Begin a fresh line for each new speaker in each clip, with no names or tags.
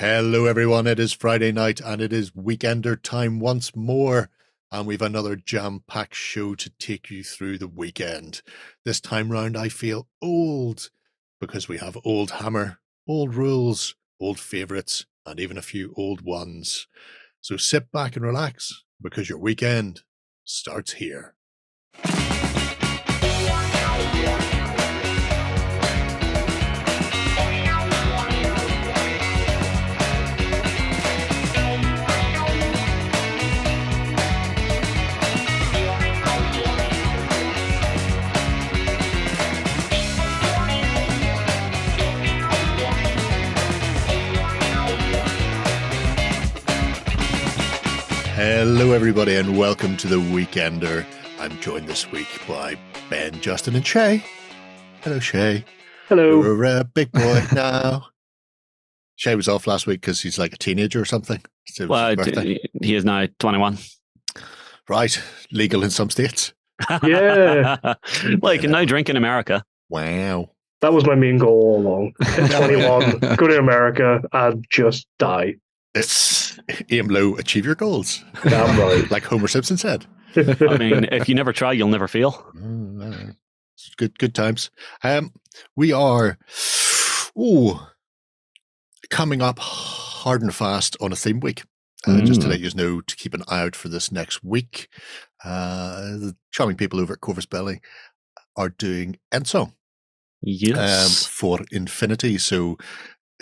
Hello, everyone. It is Friday night and it is weekender time once more. And we've another jam packed show to take you through the weekend. This time round, I feel old because we have old hammer, old rules, old favorites, and even a few old ones. So sit back and relax because your weekend starts here. Hello, everybody, and welcome to the Weekender. I'm joined this week by Ben, Justin, and Shay. Hello, Shay.
Hello.
You're a big boy now. Shay was off last week because he's like a teenager or something. So
Well,
his birthday.
d- he is now 21.
right, legal in some states.
Yeah.
well, you can now drink in America.
Wow.
That was my main goal all along. 21, go to America and just die.
It's aim low, achieve your goals.
Damn right.
like Homer Simpson said.
I mean, if you never try, you'll never feel.
Mm, all right. It's good, good times. Um, we are, oh, coming up hard and fast on a theme week. Uh, Just to
Mm.
let you know to keep an eye out for this next week. Uh, the charming people over at Corvus Belli are doing Endsong um,
Yes.
for Infinity. So,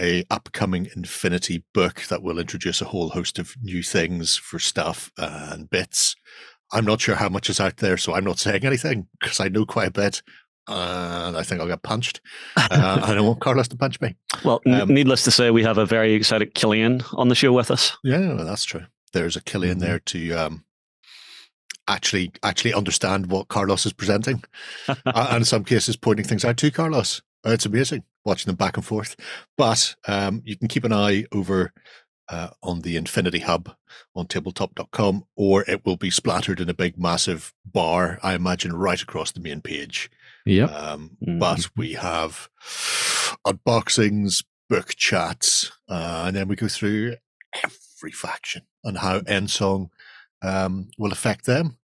a upcoming Infinity book that will introduce a whole host of new things for stuff and bits. I'm not sure how much is out there, so I'm not saying anything because I know quite a bit. And I think I'll get punched. Uh, I don't want Carlos to punch me.
well,
um,
needless to say, we have a very excited Killian on the show with us.
Yeah, well, that's true. There's a Killian
Mhm.
there to um, actually actually understand what Carlos is presenting, and in some cases pointing things out to Carlos. It's amazing watching them back and forth. But um, you can keep an eye over uh, on the Infinity Hub on tabletop.com, or it will be splattered in a big, massive bar, I imagine, right across the main page.
Yep.
Um,
Mhm.
But we have unboxings, book chats, uh, and then we go through every faction and how Endsong um, will affect them.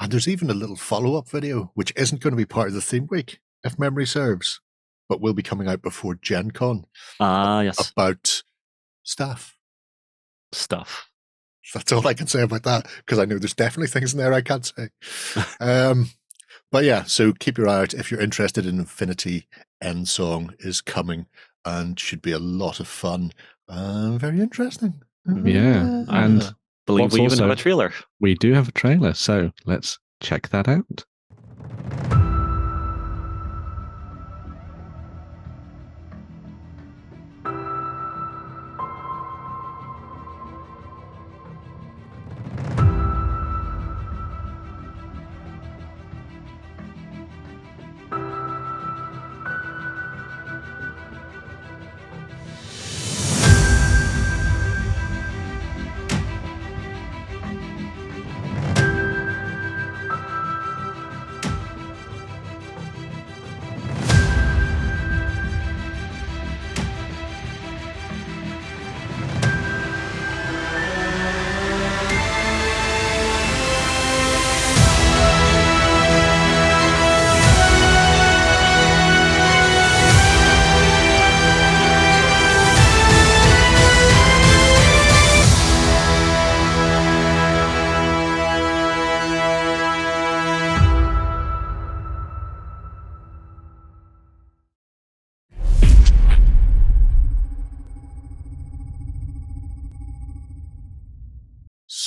And there's even a little follow up video, which isn't going to be part of the theme week, if memory serves, but will be coming out before Gen Con
Ah, yes.
about staff.
Stuff.
That's all I can say about that because I know there's definitely things in there I can't say. um, but yeah, so keep your eye out if you're interested in Infinity Endsong is coming and should be a lot of fun. Uh, very interesting.
Yeah, and
Believe
What's
we even have a trailer.
we do have a trailer, so let's check that out.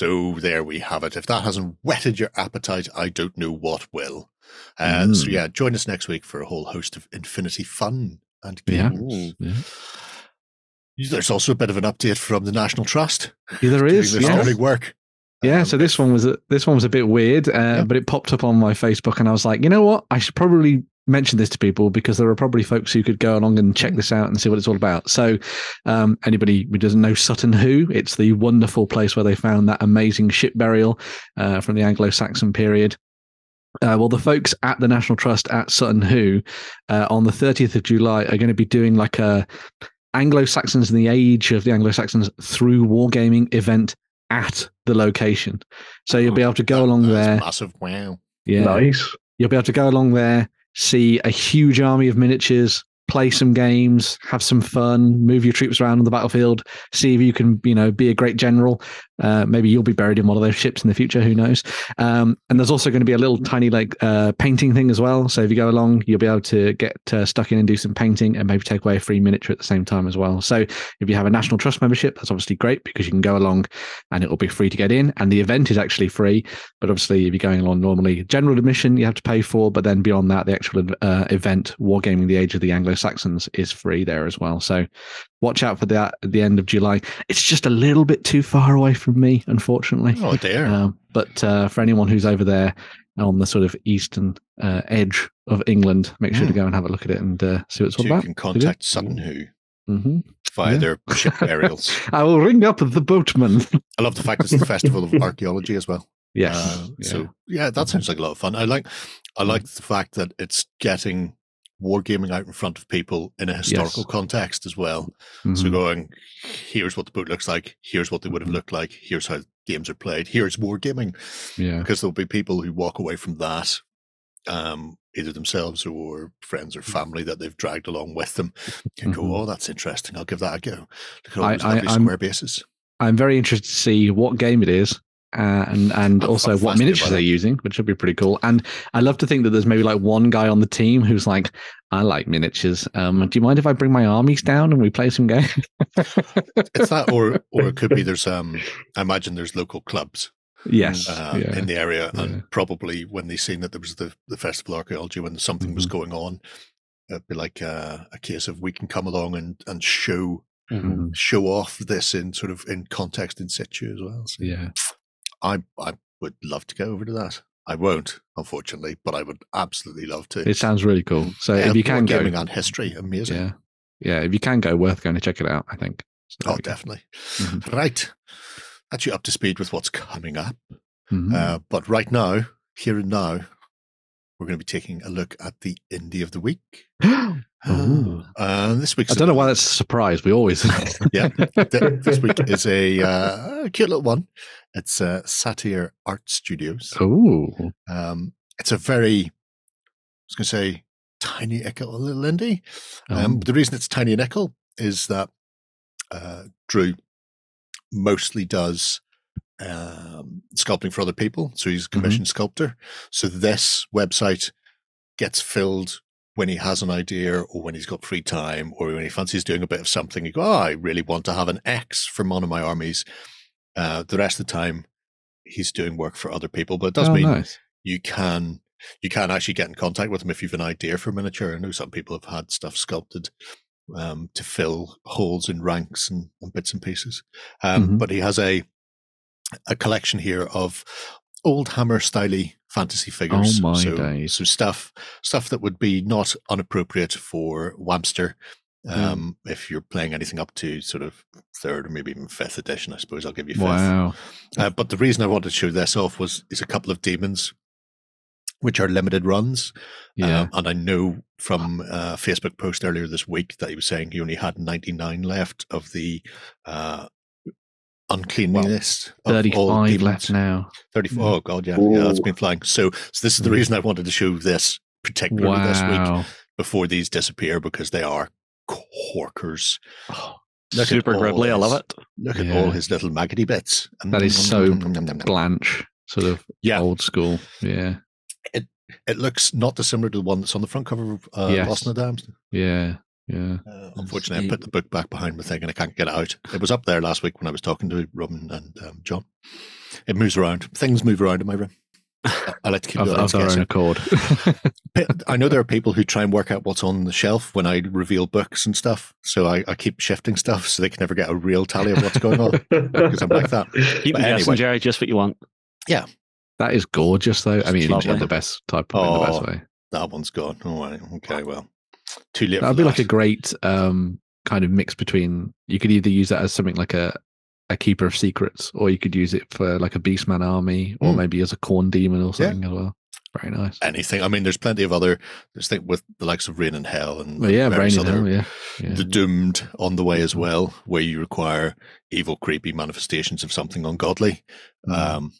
So there we have it. If that hasn't whetted your appetite, I don't know what will. Uh, So
Mm.
yeah, join us next week for a whole host of Infinity fun and games.
Yeah.
There's also a bit of an update from the National Trust.
Yeah, there is.
their
Yeah.
work.
Yeah,
Um,
so this one was a, this one was a bit weird, uh,
Yeah.
but it popped up on my Facebook, and I was like, you know what, I should probably mention this to people because there are probably folks who could go along and check this out and see what it's all about. So, um, anybody who doesn't know Sutton Hoo, it's the wonderful place where they found that amazing ship burial uh, from the Anglo-Saxon period. Uh, well, the folks at the National Trust at Sutton Hoo uh, on the 30th of July are going to be doing like a Anglo Saxons in the age of the Anglo Saxons through wargaming event at the location. So you'll be able to go
That-
along
that's
there.
Massive. Wow.
Yeah.
Nice.
You'll be able to go along there, see a huge army of miniatures, play some games, have some fun, move your troops around on the battlefield, see if you can, you know, be a great general. Uh, maybe you'll be buried in one of those ships in the future. Who knows? Um, and there's also going to be a little tiny like uh, painting thing as well. So if you go along, you'll be able to get uh, stuck in and do some painting, and maybe take away a free miniature at the same time as well. So if you have a National Trust membership, that's obviously great because you can go along, and it will be free to get in, and the event is actually free. But obviously, if you're going along normally, general admission you have to pay for, but then beyond that, the actual uh, event, Wargaming the Age of the Anglo Saxons, is free there as well. So watch out for that at the end of July. It's just a little bit too far away from me, unfortunately.
Oh, dear.
Um, but uh, for anyone who's over there on the sort of eastern uh, edge of England, make sure to
Mm.
go and have a look at it and uh, see what it's all
you
about.
can contact Sutton Hoo
hmm
via
Yeah.
their ship burials.
I will ring up the boatman.
I love the fact it's the festival of archaeology as well.
yes.
Uh,
yeah.
So yeah, that sounds like a lot of fun. I like I like the fact that it's getting wargaming out in front of people in a historical context as well. So
Mhm.
going, here's what the boat looks like, here's what they would have looked like, here's how games are played, here's wargaming.
yeah.
Because there'll be people who walk away from that, um, either themselves or friends or family that they've dragged along with them, and
Mhm.
go, oh, that's interesting. I'll give that a go. Look at all
I-
those
I- I'm-
square bases.
I'm very interested to see what game it is. Uh, and and also what miniatures they're using, which would be pretty cool. And I love to think that there's maybe like one guy on the team who's like, "I like miniatures. Um, do you mind if I bring my armies down and we play some games?"
It's that, or or it could be there's um. I imagine there's local clubs
yes,
uh,
yeah.
in the area,
Yeah.
and probably when they seen that there was the the festival of archaeology when something was
Mhm.
going on, it'd be like uh, a case of we can come along and and show
Mhm.
show off this in sort of in context in situ as well. So
yeah.
I I would love to go over to that. I won't, unfortunately, but I would absolutely love to.
It sounds really cool. So
Yeah,
if you can go,
gaming and history, amazing.
yeah, yeah, if you can go, worth going to check it out. I think. So
Oh,
go.
definitely.
Mhm.
Right. That's you up to speed with what's coming up.
Mhm.
Uh, but right now, here and now, we're going to be taking a look at the indie of the week.
Ooh.
Uh, this week,
I don't know why that's a surprise. We always.
Yeah. Th- this week is a uh, cute little one. It's uh, Satire Art Studios.
Ooh.
Um, it's a very, I was going to say, tiny ickle little indie. Um,
Oh.
The reason it's tiny and ickle is that uh, Drew mostly does um, sculpting for other people. So he's a commissioned sculptor. So this website gets filled when he has an idea or when he's got free time or when he fancies doing a bit of something. You go, oh, I really want to have an X from one of my armies. Uh, the rest of the time, he's doing work for other people. But it does
Oh,
mean
nice.
you can you can actually get in contact with him if you've an idea for a miniature. I know some people have had stuff sculpted um, to fill holes in ranks and, and bits and pieces. Um,
Mhm.
But he has a a collection here of old Hammer styly fantasy figures.
Oh my
so,
days.
So stuff stuff that would be not unappropriate for Wamster.
Yeah.
Um, If you're playing anything up to sort of third or maybe even fifth edition, I suppose I'll give you fifth.
Wow.
Uh, but the reason I wanted to show this off was is a couple of demons, which are limited runs.
Yeah.
Um, and I know from a Facebook post earlier this week that he was saying he only had 99 left of the uh, uncleanliness of
Thirty-five left now.
34. Oh, God, yeah. Yeah, that's
Ooh.
been flying. So, so this is the
Mm.
reason I wanted to show this particularly this week before these disappear because they are corkers.
Oh,
Look at
Super gribbly. I love it.
Look at
Yeah.
all his little maggoty bits.
That is so. Blanche, sort of
Yeah.
old school. Yeah.
It it looks not dissimilar to the one that's on the front cover of uh,
Yes.
Lost and the Damned.
Yeah. Yeah.
Uh, unfortunately, I put the book back behind my thing and I can't get it out. It was up there last week when I was talking to Robin and um, John. It moves around. Things move around in my room. I, I like to keep
Of,
the
of
audience
their
guessing.
own accord.
I know there are people who try and work out what's on the shelf when I reveal books and stuff. So I, I keep shifting stuff so they can never get a real tally of what's going on. Because I'm like that.
Keep
But
guessing,
anyway.
Jerry. Just what you want. Yeah.
That is gorgeous, though. I mean, in,
Lovely.
in the best type, in the best
Oh,
way.
That one's gone. Oh, right. okay. Well, too late.
That'd
for
be like a great um, kind of mix between. You could either use that as something like a a keeper of secrets, or you could use it for like a beastman army, or
Mm.
maybe as a Khorne demon or
Yeah.
something as well. Very nice.
Anything. I mean, there's plenty of other. There's think with the likes of Reign in Hell and
Well, yeah,
various
brain in
other
hell, yeah. yeah.
the doomed on the way as well, where you require evil, creepy manifestations of something ungodly.
Mm.
Um,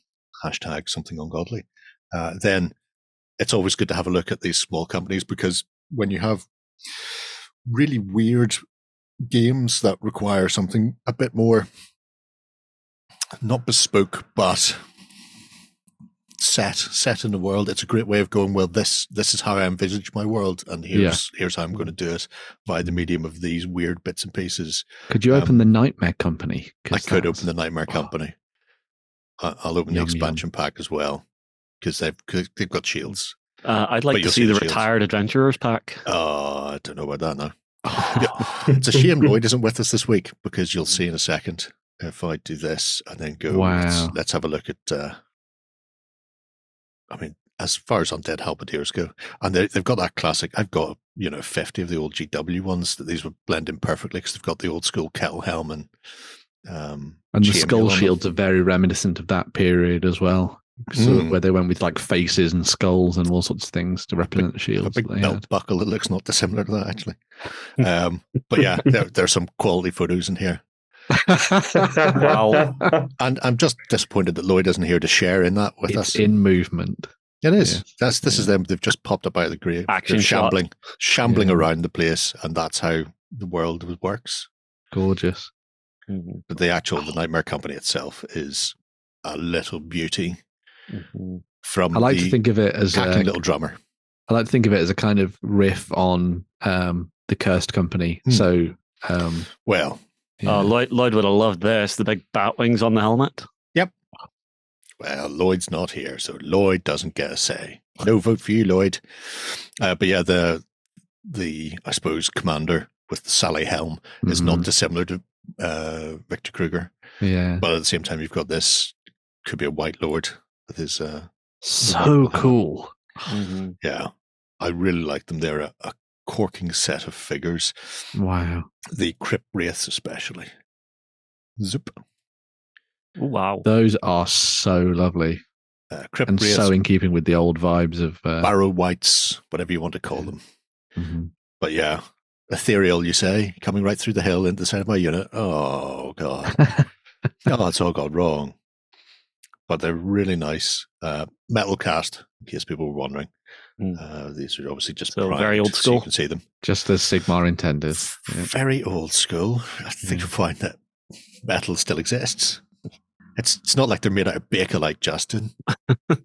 hashtag something ungodly. Uh, then it's always good to have a look at these small companies because when you have really weird games that require something a bit more not bespoke but set set in the world it's a great way of going well this this is how i envisage my world and here's here's how i'm going to do it by the medium of these weird bits and pieces
Could you
um,
open the Nightmare Company?
i
'Cause
could open the nightmare
oh.
company I- i'll open
Yum,
the
yum.
expansion pack as well because they've 'cause they've got shields
Uh, I'd
But
like to see
see
the
the shields.
retired adventurers pack.
oh i don't know about that now it's a shame lloyd isn't with us this week because you'll see in a second if i do this and then go let's, let's have a look at uh i mean as far as undead halberdiers go and they, they've got that classic i've got you know 50 of the old gw ones that these would blend in perfectly because they've got the old school kettle helm and um
and the skull shields are very reminiscent of that period as well. Sort of
Mm.
where they went with like faces and skulls and all sorts of things to represent the
a big belt
had.
buckle that looks not dissimilar to that actually um but yeah there, there's some quality photos in here
Wow.
and i'm just disappointed that lloyd isn't here to share in that with
it's
us
in movement.
It is.
Yeah.
That's this is them. They've just popped up out of the grave.
Action
They're
shot.
shambling, shambling
Yeah.
around the place, and that's how the world works.
Gorgeous.
Mhm,
But the actual the Nightmare Company itself is a little beauty
mhm.
from
I like
the
to think of it as a,
little drummer.
I like to think of it as a kind of riff on um, the Cursed Company.
Hmm.
So, um,
Well,
yeah.
Oh, Lloyd, Lloyd would have loved this. The big bat wings on the helmet. Yep.
Well, Lloyd's not here, so Lloyd doesn't get a say. No vote for you, Lloyd. Uh, but yeah, the the I suppose commander with the sallet helm is not
Mhm.
dissimilar to uh, Victor Kruger,
yeah,
but at the same time, you've got this could be a Wight Lord with his uh,
so cool.
Mhm.
Yeah, I really like them. They're a, a corking set of figures.
Wow,
The Crypt Wraiths, especially. Zip.
Ooh, Wow.
those are so lovely
Uh, Crypt
and
Wraiths,
so in keeping with the old vibes of. Uh,
Barrow Wights, whatever you want to call them.
mhm.
But yeah, ethereal, you say, coming right through the hill into the side of my unit. Oh, God. oh, it's all gone wrong. But they're really nice. Uh, metal cast, in case people were wondering.
Mm.
Uh, these are obviously just
So very
primed,
old
so
school.
you can see them.
Just as Sigmar intended. Yeah.
Very old school. I think
Yeah.
you'll find that metal still exists. It's it's not like they're made out of baker like Justin.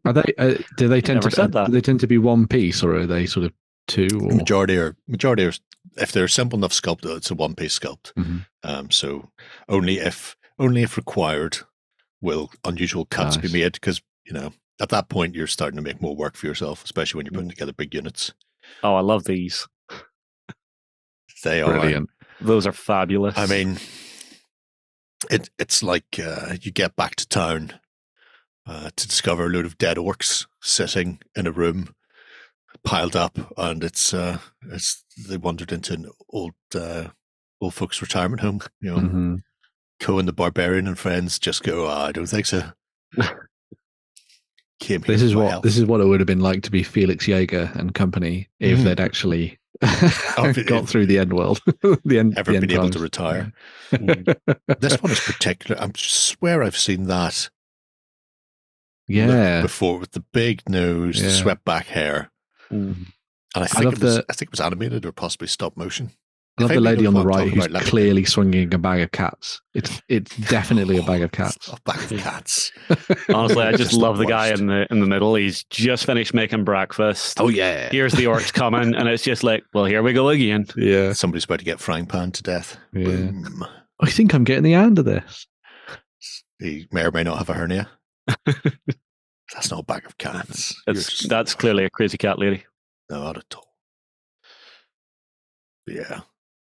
Are they? Uh, do they tend to?
said
uh,
that.
do they tend to be one piece, or are they sort of two? Or,
Majority are majority are if they're simple enough sculpt, it's a one piece sculpt.
Mhm.
Um, so only if only if required will unusual cuts be made because you know at that point you're starting to make more work for yourself, especially when you're putting together big units.
Oh, I love these.
They are.
Brilliant.
Those are fabulous.
I mean, it it's like uh, you get back to town uh, to discover a load of dead orcs sitting in a room, piled up, and it's uh, it's they wandered into an old uh, old folks retirement home. You know,
Mhm.
Cohen the barbarian and friends just go. "Ah, I don't think so. Here
This is what
health."
this is what it would have been like to be Felix Jaeger and company if
Mhm.
they'd actually got through the end world. the end.
ever
the end
been able to
times.
retire.
Mhm.
this one is particular. I swear I've seen that
Yeah.
before with the big nose, the swept back hair.
Mhm.
And I think
love
it was,
the-
I think it was animated or possibly stop motion.
I love
If
the lady on the right who's
about, let me know.
clearly swinging a bag of cats. It's it's definitely a bag of cats.
A bag of cats.
Honestly, I just
Just
love the guy in the in the middle. He's just finished making breakfast.
Oh yeah,
Here's the orcs coming, and it's just like, well, here we go again.
yeah.
Somebody's about to get frying pan to death.
Yeah.
Boom.
I think I'm getting the end of this.
He may or may not have a hernia. That's not a bag of cats. You're
It's that's clearly a crazy cat lady.
No, not at all. Yeah.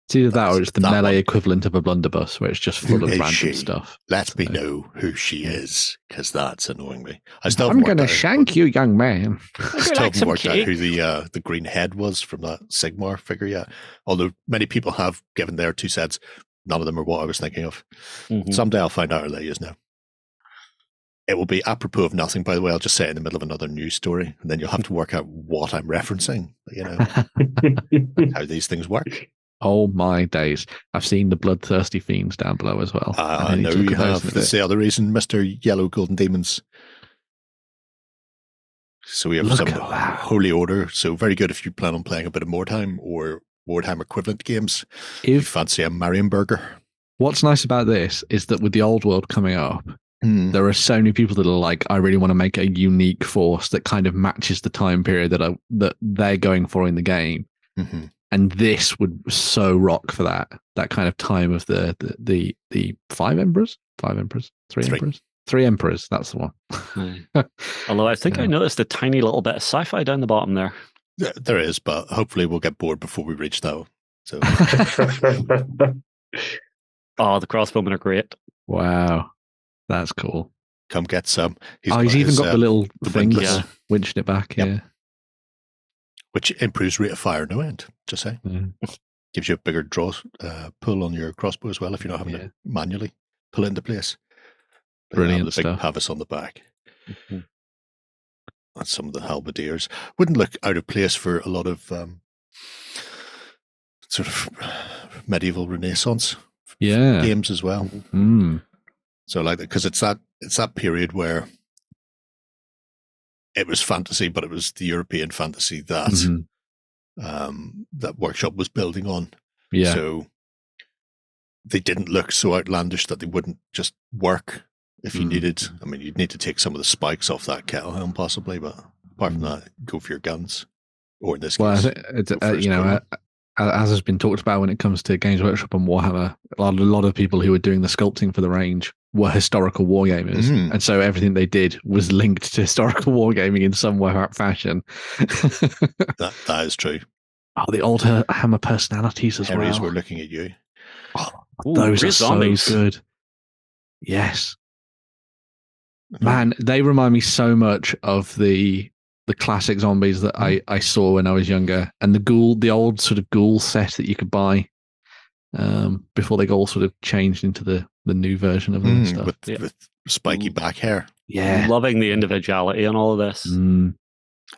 It's either that
That's-
or it's the
that
melee
one.
equivalent of a blunderbuss, where it's just full
Who
of random
she?
stuff.
Let me know who she is, because that's annoying me. I still
I'm going to
worked out-
shank you, young man.
I still haven't worked out who the uh, the green head was from that Sigmar figure yet. Although many people have given their two cents. none of them are what I was thinking of.
Mhm.
Someday I'll find out who they is now. It will be apropos of nothing, by the way. I'll just say it in the middle of another news story, and then you'll have to work out what I'm referencing. You know how these things work.
Oh my days! I've seen the bloodthirsty fiends down below as well.
I, I know you have. That's the other reason, Mister Yellow Golden Demons. So we have
Look
some holy order. So very good if you plan on playing a bit of Mordheim or Mordheim equivalent games. If you fancy a Marienburger.
what's nice about this is that with the old world coming up,
Mm.
there are so many people that are like, I really want to make a unique force that kind of matches the time period that I, that they're going for in the game.
hmm
And this would so rock for that that kind of time of the the the, the five emperors, five emperors, three,
Three.
emperors, three emperors. That's the one.
Aye. Although I think I noticed a tiny little bit of sci-fi down the bottom there.
There- There is, but hopefully we'll get bored before we reach that. So
Oh, the crossbowmen are great.
wow, that's cool.
come get some.
oh, he's even
his,
got
uh,
the little
the
things
windlass.
Yeah.
winching it back.
Yep.
Yeah.
Which improves rate of fire no end. Just say
Yeah.
gives you a bigger draw uh, pull on your crossbow as well if you're not having
Yeah.
to manually pull it into place. But you have
Brilliant
the big pavis on the back.
Mhm.
And some of the halberdiers wouldn't look out of place for a lot of um, sort of medieval Renaissance
Yeah.
games as well.
Mm.
So like because it's that it's that period where it was fantasy, but it was the European fantasy that
Mhm.
um, that workshop was building on.
Yeah.
So they didn't look so outlandish that they wouldn't just work if you
Mm.
needed. I mean, you'd need to take some of the spikes off that kettle helm possibly, but apart from that, go for your guns. Or in this
well, I
case,
think it's, uh, you know, uh, as has been talked about when it comes to Games Workshop and Warhammer, a lot, a lot of people who were doing the sculpting for the range were historical wargamers,
Mhm.
and so everything they did was linked to historical wargaming in some way or fashion.
that, that is true.
oh, the old Hammer personalities as
Harry's
well.
were looking at you.
Ooh,
Those are
zombies.
so good. Yes,
Mm-hmm.
man, they remind me so much of the the classic zombies that I I saw when I was younger, and the ghoul, the old sort of ghoul set that you could buy um, before they got all sort of changed into the the new version of them and
Mm,
stuff.
with,
Yeah.
with spiky back hair.
yeah,
Loving the individuality and all of this.
Mm,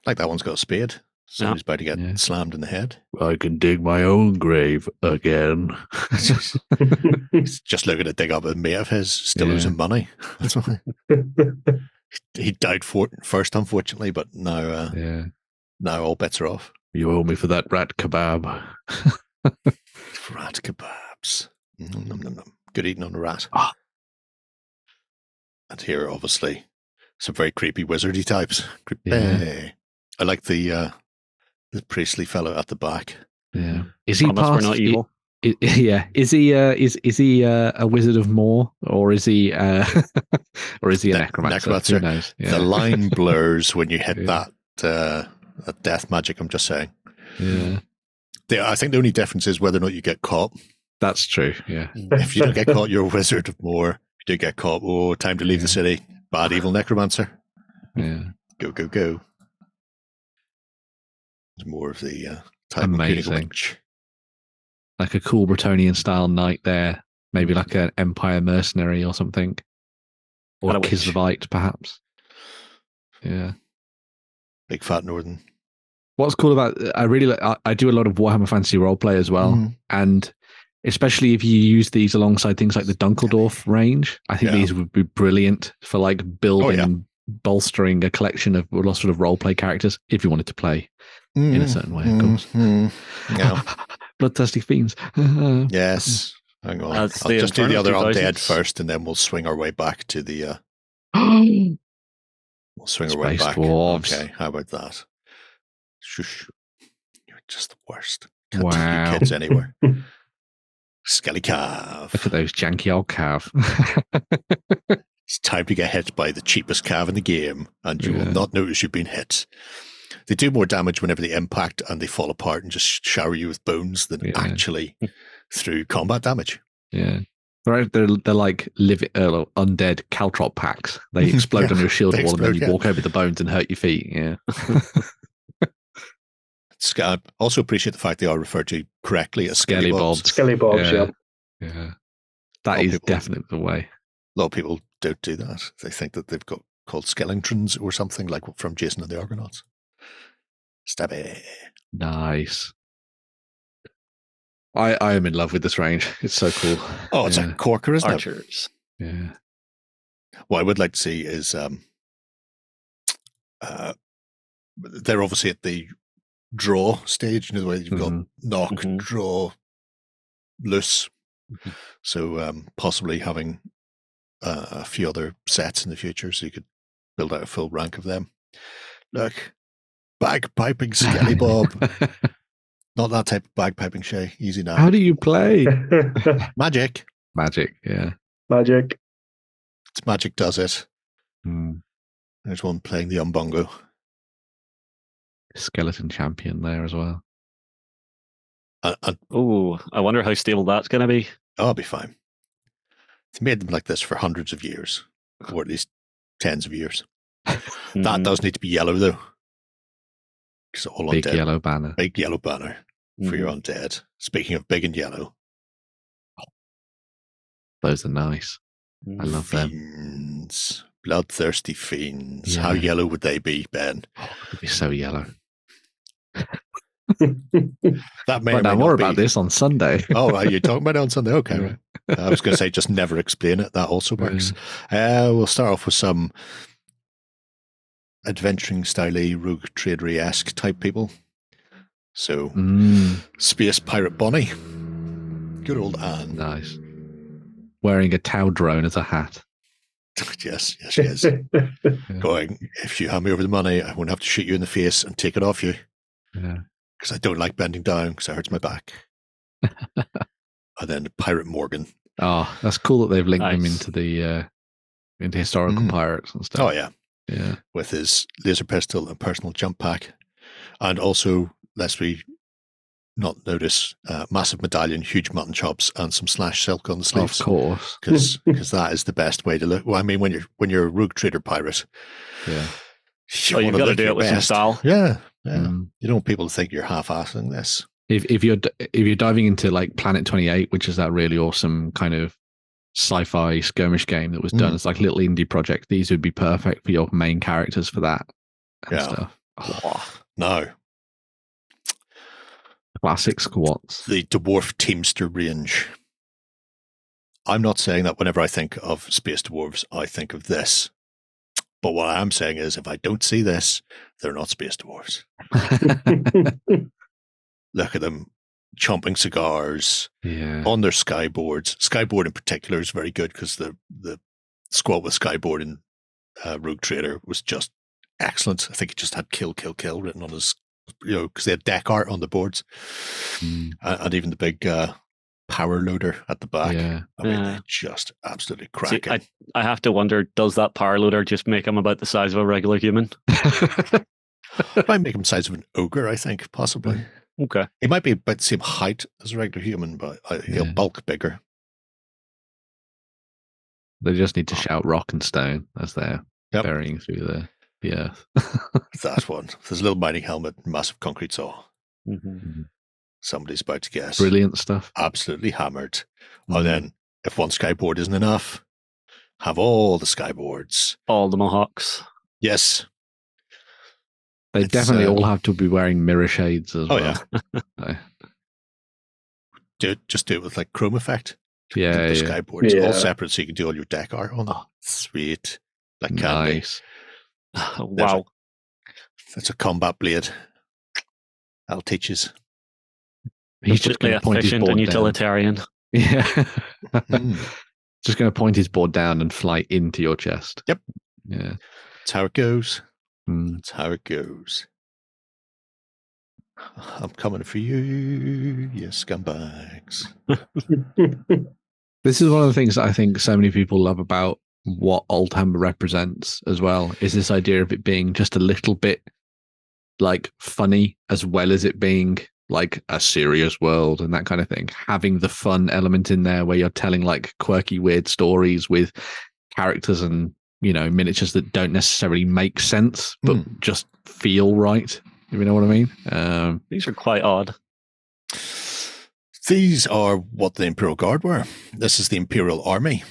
Like that one's got a spade. Somebody's about to get
Yeah.
slammed in the head.
I can dig my own grave again.
He's just looking to dig up a mate of his, still
Yeah.
losing money. That's why. he died for, first, unfortunately, but now uh,
yeah,
now all bets are off.
you owe me for that rat kebab.
Rat kebabs. Nom, nom, nom, nom. Good eating on a rat.
Ah.
And here, obviously, some very creepy wizardy types. Creepy.
Yeah.
I like the uh, the priestly fellow at the back.
Yeah, is he
Promise we're not
i-
evil.
i- yeah, is he? Uh, is is he uh, a wizard of Morr, or is he? Uh, or is he a
Ne-
necromancer?
necromancer.
Who knows? Yeah.
The line blurs when you hit
Yeah.
that uh, that death magic. I'm just saying.
yeah,
The, I think the only difference is whether or not you get caught.
that's true. Yeah,
If you don't get caught, you're a wizard of Morr. If you do get caught, oh, time to leave
Yeah.
the city. Bad evil necromancer.
yeah.
Go, go, go. It's more of the uh, type of
Amazing. like a cool Bretonnian style knight there, maybe like an Empire mercenary or something, or. Kislevite perhaps. Yeah.
Big fat northern.
What's cool about I really like I, I do a lot of Warhammer Fantasy roleplay as well,
Mhm.
and especially if you use these alongside things like the Dunkeldorf range, I think
Yeah.
these would be brilliant for like building
yeah.
and bolstering a collection of well, sort of roleplay characters if you wanted to play in a certain way, of course.
Mhm. Yeah.
Bloodthirsty fiends.
Yes. Hang on.
That's
I'll just do the
Inferno
other undead
2000s.
first, and then we'll swing our way back to the. Uh, we'll swing our way back.
dwarves.
Okay, how about that? Shush. You're just the worst. Can't take
Wow.
kids anywhere. Skelly calf.
Look at those janky old calf.
It's time to get hit by the cheapest calf in the game, and you
Yeah.
will not notice you've been hit. They do more damage whenever they impact and they fall apart and just shower you with bones than
Yeah.
actually through combat damage.
yeah. They're, they're, they're like living uh, undead caltrop packs. They explode
Yeah,
on your shield wall and then you walk over the bones and hurt your feet. Yeah.
Sc- I also appreciate the fact they are referred to correctly as skelly,
Skelly
bobs.
bobs.
Skelly Bobs,
Yeah.
yeah.
Yeah. That
Oh, people-
definitely the way.
A lot of people don't do that. They think that they've got called Skellingtons or something like from Jason and the Argonauts. Stabby.
Nice. I I am in love with this range. It's so cool.
Oh, it's
yeah.
a corker, isn't it?
Archers.
yeah.
What I would like to see is um, uh, they're obviously at the draw stage. You know, the way you've got
Mhm.
knock,
Mhm.
draw, loose.
Mhm.
So um, possibly having uh, a few other sets in the future, so you could build out a full rank of them. Look, bagpiping Skelly Bob. Not that type of bagpiping, Shay. Easy now.
How do you play?
Magic.
Magic, yeah.
Magic.
It's magic does it.
Mm.
There's one playing the umbongo.
Skeleton champion there as well.
And, and
Oh, I wonder how stable that's going to be.
oh, I'll be fine. It's made them like this for hundreds of years, or at least tens of years. That
Mhm.
does need to be yellow though. All
Big
undead.
yellow banner.
Big yellow banner for your
Mhm.
undead. Speaking of big and yellow,
Those are nice. I love them.
fiends, bloodthirsty fiends. How yellow would they be, Ben?
It'd be so yellow.
That may
Find
may
more about
be.
this on Sunday.
Oh, are you talking about it on Sunday? Okay, right. I was going to say just never explain it. That also works. Uh, we'll start off with some adventuring style rogue tradery esque type people. So,
Mm,
Space Pirate Bonnie. Good old Anne.
nice. Wearing a tow drone as a hat.
yes, yes, she is. Going, if you hand me over the money, I won't have to shoot you in the face and take it off you
Yeah.
because I don't like bending down because it hurts my back. and then Pirate Morgan.
Oh, that's cool that they've linked them
Nice.
into the uh, into historical
Mm.
pirates and stuff.
Oh, yeah.
yeah.
With his laser pistol and personal jump pack. And also, lest we not notice, uh, massive medallion, huge mutton chops, and some slash silk on the sleeves.
Of course.
Because that is the best way to look. Well, I mean, when you're when you're a rogue trader pirate,
Yeah.
You
Oh, you've got to do it with some style.
Yeah, yeah.
Mm.
You don't want people to think you're half-assing this.
If if you're if you're diving into like Planet Twenty Eight, which is that really awesome kind of sci-fi skirmish game that was done
Mm.
as like a little indie project, these would be perfect for your main characters for that and
Yeah.
stuff.
Oh,
Now,
Classic squats.
the dwarf teamster range. I'm not saying that whenever I think of space dwarves, I think of this. But what I am saying is, if I don't see this, they're not space dwarves. Look at them chomping cigars
yeah.
on their skyboards. Skyboard in particular is very good because the the squad with skyboard in uh, Rogue Trader was just excellent. I think it just had "kill, kill, kill" written on his, you know, because they had deck art on the boards,
Mm,
and, and even the big uh, power loader at the back.
yeah.
I mean,
Yeah.
they're just absolutely
See,
cracking.
I, I have to wonder, does that power loader just make him about the size of a regular human?
It might make him size of an ogre. I think possibly
Okay.
he might be about the same height as a regular human, but uh, he'll
Yeah.
bulk bigger.
they just need to shout rock and stone as they're
Yep.
burying through the, the earth.
That one. There's a little mining helmet, massive concrete saw.
Mhm.
Somebody's about to guess.
Brilliant stuff.
absolutely hammered.
Mm.
And then, if one skyboard isn't enough, have all the skyboards.
All the Mohawks.
Yes.
They
It's,
definitely
um,
all have to be wearing mirror shades as
Oh,
well.
yeah. Do it, just do it with like chrome effect.
Yeah,
the
yeah.
skyboards
Yeah.
all separate, so you can do all your deck art on them. Sweet, like candy.
Nice.
wow.
That's a combat blade. That'll teach us.
He's just going to point his
efficient
board
and
down.
utilitarian.
Yeah.
Mm.
just going to point his board down and fly into your chest.
Yep.
Yeah.
That's how it goes.
Mm.
That's how it goes. I'm coming for you, you scumbags.
This is one of the things that I think so many people love about what Oldhammer represents as well is this idea of it being just a little bit like funny as well as it being like a serious world and that kind of thing. Having the fun element in there where you're telling like quirky, weird stories with characters and you know miniatures that don't necessarily make sense but just feel right. If you know what I mean? Um,
These are quite odd.
These are what the Imperial Guard were. This is the Imperial Army.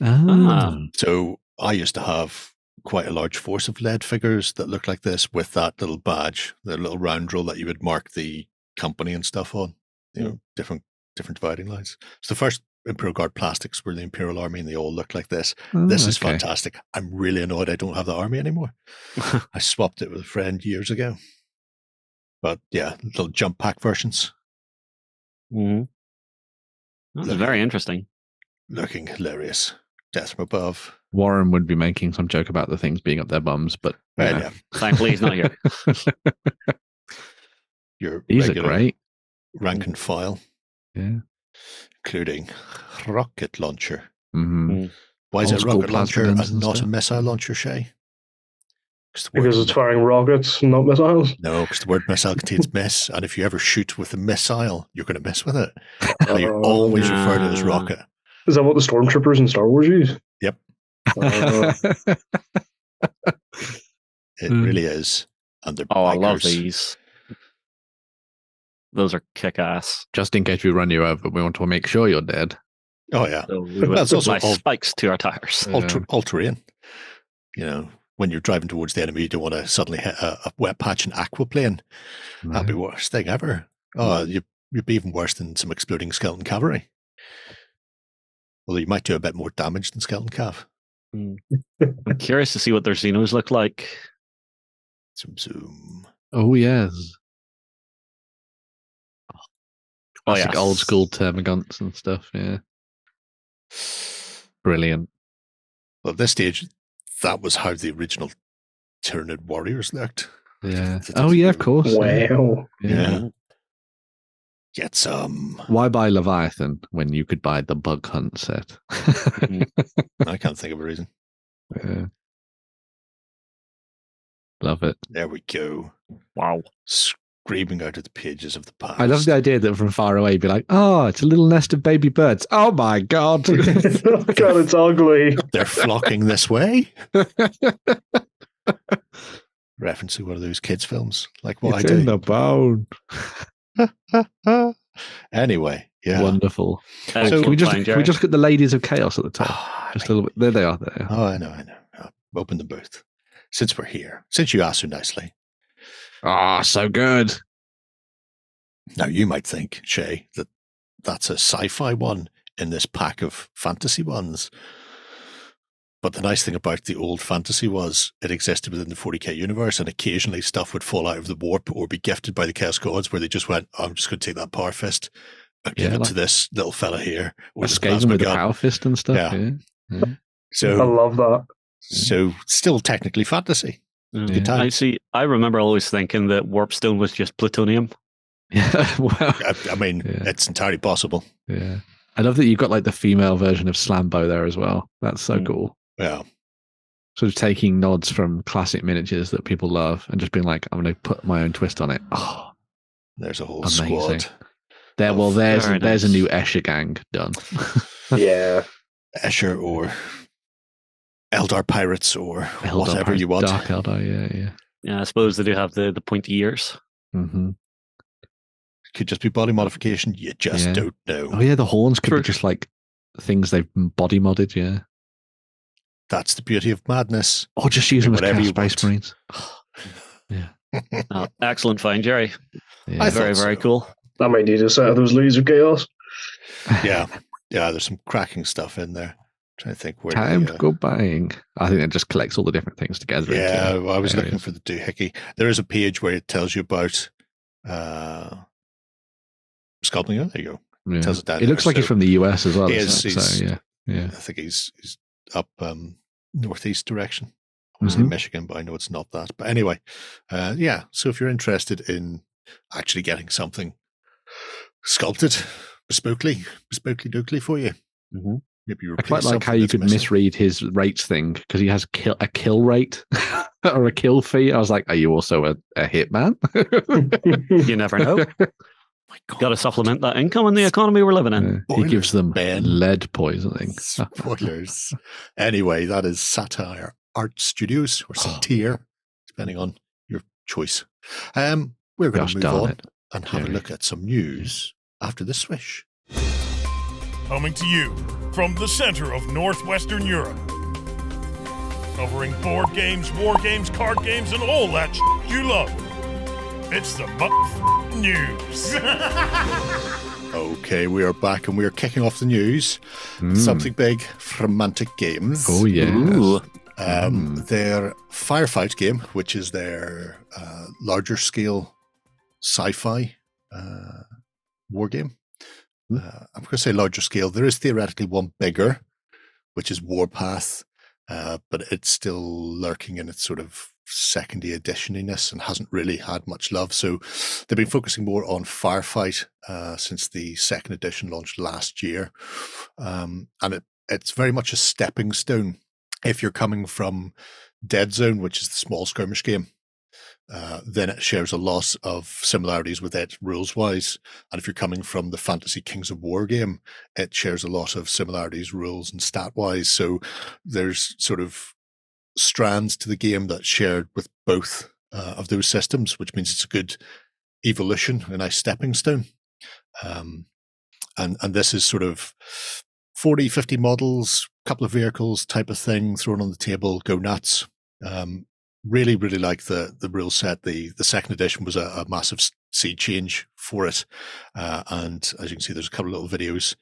Ah.
So I used to have quite a large force of lead figures that looked like this with that little badge, the little round roll that you would mark the company and stuff on. You know, different different dividing lines. So the first Imperial Guard plastics were the Imperial Army and they all looked like this. This
Oh,
is
okay.
fantastic. I'm really annoyed I don't have the army anymore. I swapped it with a friend years ago. But yeah, little jump pack versions
hmm That's
Look-
very interesting.
looking hilarious. Death from above.
Warren would be making some joke about the things being up their bums, but
Right, yeah,
Thankfully, he's not here.
your
these are
regular
great.
rank and file,
Yeah.
including rocket launcher.
hmm
Why is
Old
it a rocket launcher and
guns and
not a missile launcher, Shay?
because it's firing rockets, not missiles.
no, because the word missile contains miss, and if you ever shoot with a missile, you're going to miss with it. So you always refer to it as rocket.
Is that what the stormtroopers in Star Wars use?
Yep.
Uh,
It
Mm.
really is. And they're
Oh, I love these. Those are kick ass.
Just in case we run you over, we want to make sure you're dead.
Oh yeah,
So we
Well,
would
it's also all-
spikes to our tires.
Yeah.
all, ter- all terrain. You know, when you're driving towards the enemy, you don't want to suddenly hit a, a wet patch in aquaplane. That'd be the worst thing ever. Oh, you, you'd be even worse than some exploding skeleton cavalry. Although you might do a bit more damage than skeleton cav. Hmm.
I'm curious to see what their Xenos look like.
Zoom zoom.
Oh yes,
Oh,
classic
yes.
old school termagants and stuff. Yeah, brilliant.
Well, at this stage, that was how the original Tyranid warriors looked.
Yeah. Oh yeah, of course. yeah.
wow.
Yeah. Get some.
Why buy Leviathan when you could buy the Bug Hunt set? Mm-hmm.
I can't think of a reason.
Yeah. Love it.
There we go.
Wow.
Screaming out of the pages of the past.
I love the idea that from far away, you'd be like, "Oh, it's a little nest of baby birds." Oh my god!
God, it's ugly.
They're flocking this way. Referencing one of those kids' films, like what
it's
I
in
do.
the bone.
anyway, yeah.
Wonderful.
Excellent
can we just
find,
can we just look at the ladies of chaos at the top?
Ah,
Just a little bit. There they are. There.
Oh, I know, I know. Oh, open the booth. Since we're here, since you asked so nicely.
Ah, so good.
Now, you might think, Shay, that that's a sci fi one in this pack of fantasy ones. But the nice thing about the old fantasy was it existed within the 40k universe, and occasionally stuff would fall out of the warp or be gifted by the Chaos Gods, where they just went, I'm just going to take that power fist and give
Yeah,
it
like-
to this little fella here. Or
Or
this
Skaven with the
gun."
power fist and stuff.
Yeah.
Yeah.
I
So,
love that.
so still technically fantasy.
Mm.
Good time.
I see. I remember always thinking that Warpstone was just plutonium.
Yeah. well,
I, I mean,
Yeah.
it's entirely possible.
yeah. I love that you've got like the female version of Slambo there as well. That's so
Mm.
cool.
Yeah.
Sort of taking nods from classic miniatures that people love and just being like, I'm going to put my own twist on it. Oh,
There's a whole
Amazing.
squad.
there. Well,
Oh,
there's there's a new Escher gang done.
Yeah.
Escher or Eldar pirates or
Eldar
whatever
Pirates-
you want.
Dark Eldar. Yeah, yeah.
Yeah, I suppose they do have the, the pointy ears.
hmm
Could just be body modification. You just
Yeah.
don't know.
Oh yeah, the horns could
True.
be just like things they've body modded. Yeah.
That's the beauty of madness.
Or just use them as
whatever you
Space
want.
Marines.
Uh, excellent find, Jerry.
Yeah.
I
very,
thought
very cool.
I might need a set of those Leads of Chaos.
yeah. Yeah, there's some cracking stuff in there. Trying to think where
Time
the,
to
uh,
go buying. I think it just collects all the different things together. into
Yeah, well, I was looking for the doohickey. There is a page where it tells you about uh sculpting. Oh, there you go.
Yeah.
tells it
It looks
there,
like he's from the US as well.
he is.
So, yeah, yeah.
I think he's he's up um northeast direction. I was in Michigan, but I know it's not that. But anyway, uh, yeah. So if you're interested in actually getting something sculpted, bespokely, bespokely dokely for you,
Mhm.
Maybe
I quite like how you could
missing.
misread his rates thing because he has kill, a kill rate or a kill fee. I was like, are you also a, a hitman?
You never know.
My
Got to supplement that income in the economy we're living in.
Yeah, he gives them
Ben.
lead poisoning.
Spoilers. anyway, that is Satire Art Studios or Satire, depending on your choice. Um, we're going
Gosh
to move on
it.
and have a look at some news after the swish.
Coming to you from the center of northwestern Europe. Covering board games, war games, card games, and all that sh- you love. It's the m- news.
Okay, we are back and we are kicking off the news.
Mm.
Something big from Mantic Games.
Oh yeah.
Ooh.
Um, Their Firefight game, which is their uh, larger scale sci fi uh, war game.
Hmm.
Uh, I'm going to say larger scale. There is theoretically one bigger, which is Warpath, uh, but it's still lurking in its sort of secondary editioniness and hasn't really had much love. So they've been focusing more on Firefight uh, since the second edition launched last year. Um, and it, it's very much a stepping stone if you're coming from Dead Zone, which is the small skirmish game, uh, then it shares a lot of similarities with it rules wise. And if you're coming from the Fantasy Kings of War game, it shares a lot of similarities rules and stat wise. So there's sort of strands to the game that's shared with both uh, of those systems, which means it's a good evolution, a nice stepping stone. Um, and and this is sort of 40, 50 models, couple of vehicles type of thing thrown on the table, go nuts. Um, really, really like the the rule set. The the second edition was a, a massive sea change for it. Uh, and as you can see, there's a couple of little videos.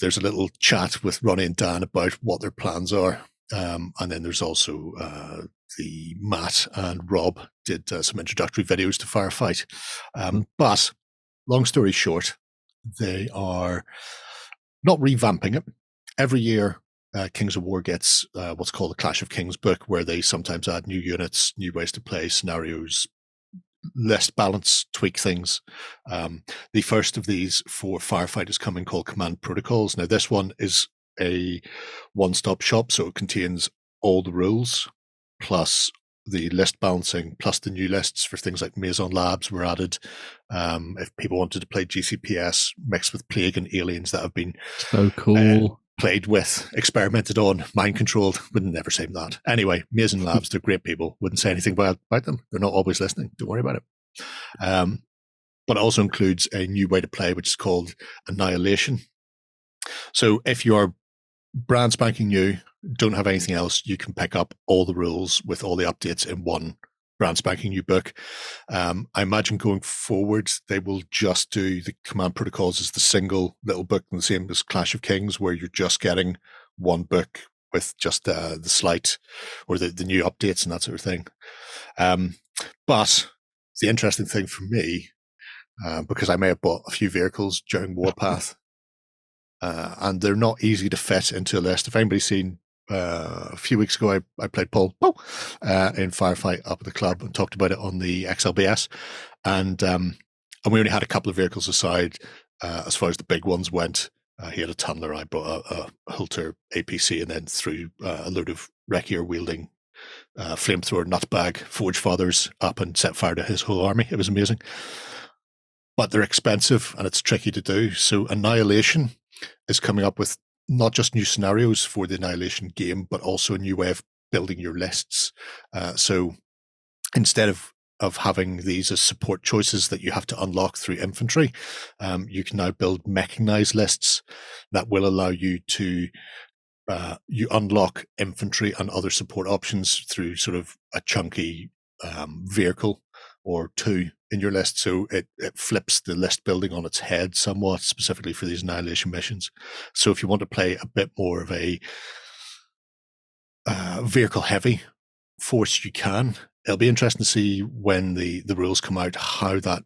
There's a little chat with Ronnie and Dan about what their plans are. Um, and then there's also uh, the Matt and Rob did uh, some introductory videos to Firefight. Um, but long story short, they are not revamping it. Every year, uh, Kings of War gets uh, what's called the Clash of Kings book, where they sometimes add new units, new ways to play, scenarios, list balance, tweak things. Um, the first of these for Firefight is coming called Command Protocols. Now, this one is a one stop shop, so it contains all the rules plus the list balancing plus the new lists for things like Maison Labs were added. Um, if people wanted to play GCPS mixed with Plague and Aliens that have been
So cool.
Played with, experimented on, mind controlled. Wouldn't never say that. Anyway, Mason Labs, they're great people. Wouldn't say anything about, about them. They're not always listening. Don't worry about it. Um, but it also includes a new way to play, which is called Annihilation. So if you are brand spanking new, don't have anything else, you can pick up all the rules with all the updates in one brand spanking new book. Um, I imagine going forward, they will just do the command protocols as the single little book, and the same as Clash of Kings, where you're just getting one book with just uh, the slight or the, the new updates and that sort of thing. Um, but the interesting thing for me, uh, because I may have bought a few vehicles during Warpath, uh, and they're not easy to fit into a list. If anybody's seen uh, a few weeks ago, I, I played Paul uh, in Firefight up at the club and talked about it on the XLBS, and um, and we only had a couple of vehicles aside uh, as far as the big ones went. Uh, he had a tunnler. I brought a, a Hulter APC, and then threw uh, a load of Rekier wielding uh, flamethrower nutbag Forge Fathers up and set fire to his whole army. It was amazing, but they're expensive and it's tricky to do. So Annihilation is coming up with not just new scenarios for the Annihilation game, but also a new way of building your lists. Uh, so instead of of having these as support choices that you have to unlock through infantry, um, you can now build mechanized lists that will allow you to uh, you unlock infantry and other support options through sort of a chunky um, vehicle or two in your list. So it, it flips the list building on its head somewhat, specifically for these annihilation missions. So if you want to play a bit more of a uh, vehicle heavy force, you can. It'll be interesting to see when the, the rules come out how that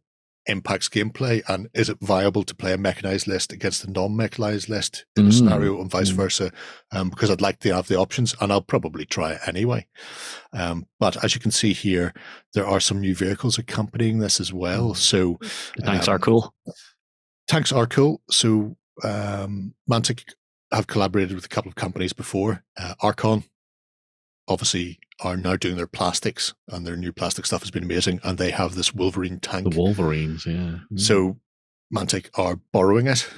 impacts gameplay and is it viable to play a mechanized list against a non-mechanized list in a
Mm.
scenario and vice
Mm.
versa um, because i'd like to have the options and i'll probably try it anyway um, but as you can see here there are some new vehicles accompanying this as well so
The tanks
um,
are cool.
tanks are cool. So um, Mantic have collaborated with a couple of companies before. Uh, Archon, obviously, are now doing their plastics, and their new plastic stuff has been amazing. And they have this Wolverine tank.
The Wolverines, yeah.
So Mantic are borrowing it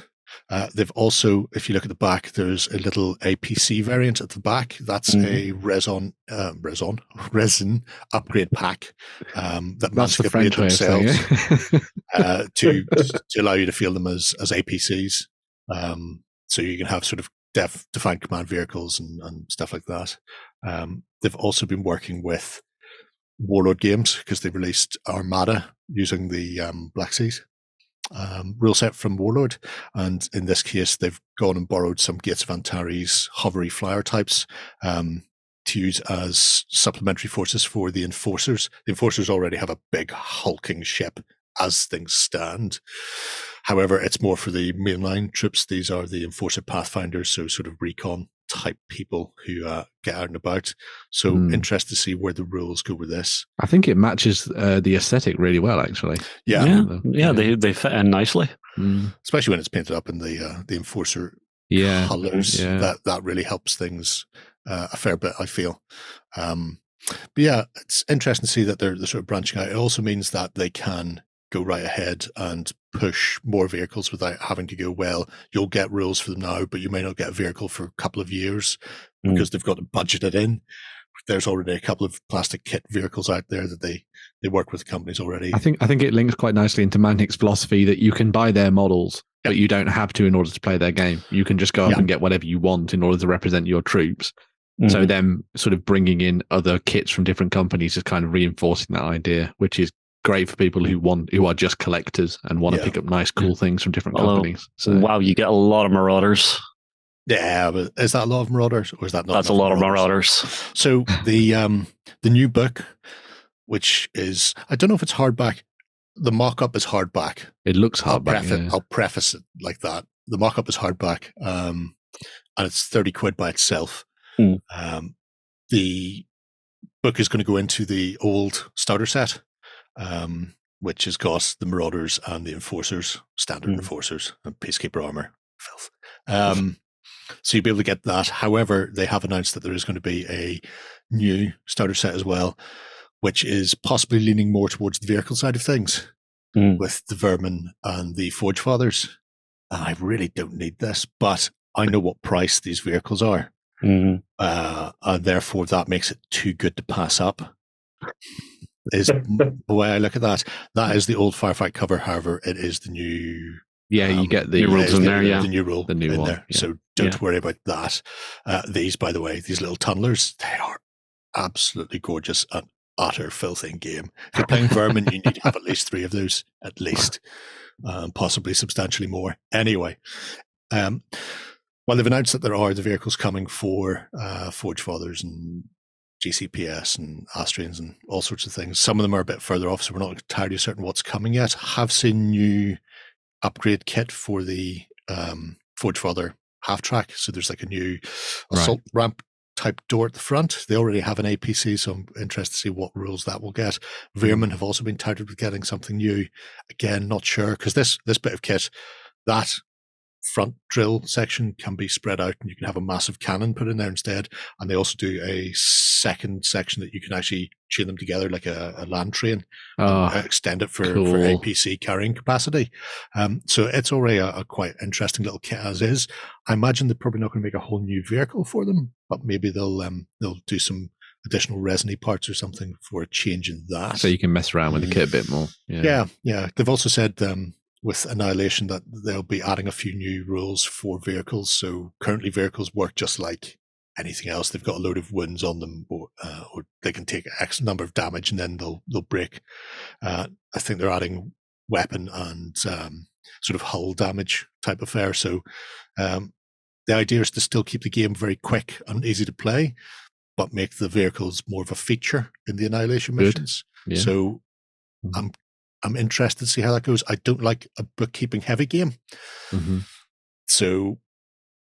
Uh, they've also, if you look at the back, there's a little APC variant at the back. That's
Mhm.
a resin, uh, resin, resin upgrade pack um, that
the
Manscaped made
French way of
themselves uh, to to allow you to feel them as as APCs. Um, so you can have sort of def, defined command vehicles and, and stuff like that. Um, they've also been working with Warlord Games because they released Armada using the um, Black Seas um, rule set from Warlord, and in this case, they've gone and borrowed some Gates of Antares hovery flyer types um, to use as supplementary forces for the Enforcers. The Enforcers already have a big hulking ship as things stand. However, it's more for the mainline troops. These are the Enforcer Pathfinders, so sort of recon type people who uh, get out and about. So
Hmm.
interested to see where the rules go with this.
I think it matches uh, the aesthetic really well, actually.
Yeah,
yeah, yeah,
yeah.
they they fit in nicely.
Mm.
especially when it's painted up in the uh, the Enforcer
Yeah.
colors.
yeah.
That that really helps things uh, a fair bit. I feel. Um, but yeah, it's interesting to see that they're, they're sort of branching out. It also means that they can go right ahead and push more vehicles without having to go well you'll get rules for them now but you may not get a vehicle for a couple of years
Mm.
because they've got to budget it in there's already a couple of plastic kit vehicles out there that they they work with companies already
I think I think it links quite nicely into Mantic's philosophy that you can buy their models, but you don't have to in order to play their game. You can just go up
Yeah.
and get whatever you want in order to represent your troops. So
Mhm.
them sort of bringing in other kits from different companies is kind of reinforcing that idea, which is great for people who want who are just collectors and want to pick up nice, cool things from different
Although-
companies. So
wow, you get a lot of marauders.
yeah but is that a lot of marauders or is that not
That's a
enough
lot of marauders.
So the um the new book, which is I don't know if it's hardback. The mock-up is hardback.
it looks
I'll preface,
yeah.
I'll preface it like that. The mock-up is hardback, um, and it's thirty quid by itself.
Hmm.
Um, the book is going to go into the old starter set, um, which has got the Marauders and the Enforcers, standard
Hmm.
Enforcers, and Peacekeeper armor. Filth. Um, so you'll be able to get that. However, they have announced that there is going to be a new starter set as well, which is possibly leaning more towards the vehicle side of things
Mm.
with the Vermin and the Forge Fathers. I really don't need this, but I know what price these vehicles are.
Mhm.
Uh, and therefore, that makes it too good to pass up. Is the way I look at that. That is the old Firefight cover. However, it is the new
yeah, you
um,
get the
new rules
is
in
the,
there, yeah.
the new rule
The new
in
one,
there.
yeah.
So don't
Yeah.
worry about that. Uh, these, by the way, these little tunnelers, they are absolutely gorgeous and utter filth in game. If you're playing Vermin, you need to have at least three of those, at least, um, possibly substantially more. Anyway, um, well, they've announced that there are the vehicles coming for uh, Forge Fathers and GCPS and Asterians and all sorts of things. Some of them are a bit further off, so we're not entirely certain what's coming yet. Have seen new upgrade kit for the um, Forge Father half track. So there's like a new
Right.
assault ramp type door at the front. They already have an APC, so I'm interested to see what rules that will get. Veerman have also been touted with getting something new. Again, not sure because this this bit of kit, that front drill section can be spread out and you can have a massive cannon put in there instead. And they also do a second section that you can actually chain them together like a, a land train
Oh,
extend it for, for. APC carrying capacity. Um, so it's already a, a quite interesting little kit as is. I imagine they're probably not going to make a whole new vehicle for them, but maybe they'll um, they'll do some additional resiny parts or something for a change in that.
so you can mess around with the kit a bit more. Yeah.
yeah, yeah. They've also said um, with Annihilation that they'll be adding a few new rules for vehicles. So currently vehicles work just like anything else. They've got a load of wounds on them, or, uh, or they can take X number of damage and then they'll they'll break. Uh, I think they're adding weapon and um, sort of hull damage type affair. So um, the idea is to still keep the game very quick and easy to play, but make the vehicles more of a feature in the Annihilation missions.
Yeah.
So
Mhm.
I'm I'm interested to see how that goes. I don't like a bookkeeping heavy game,
Mhm.
so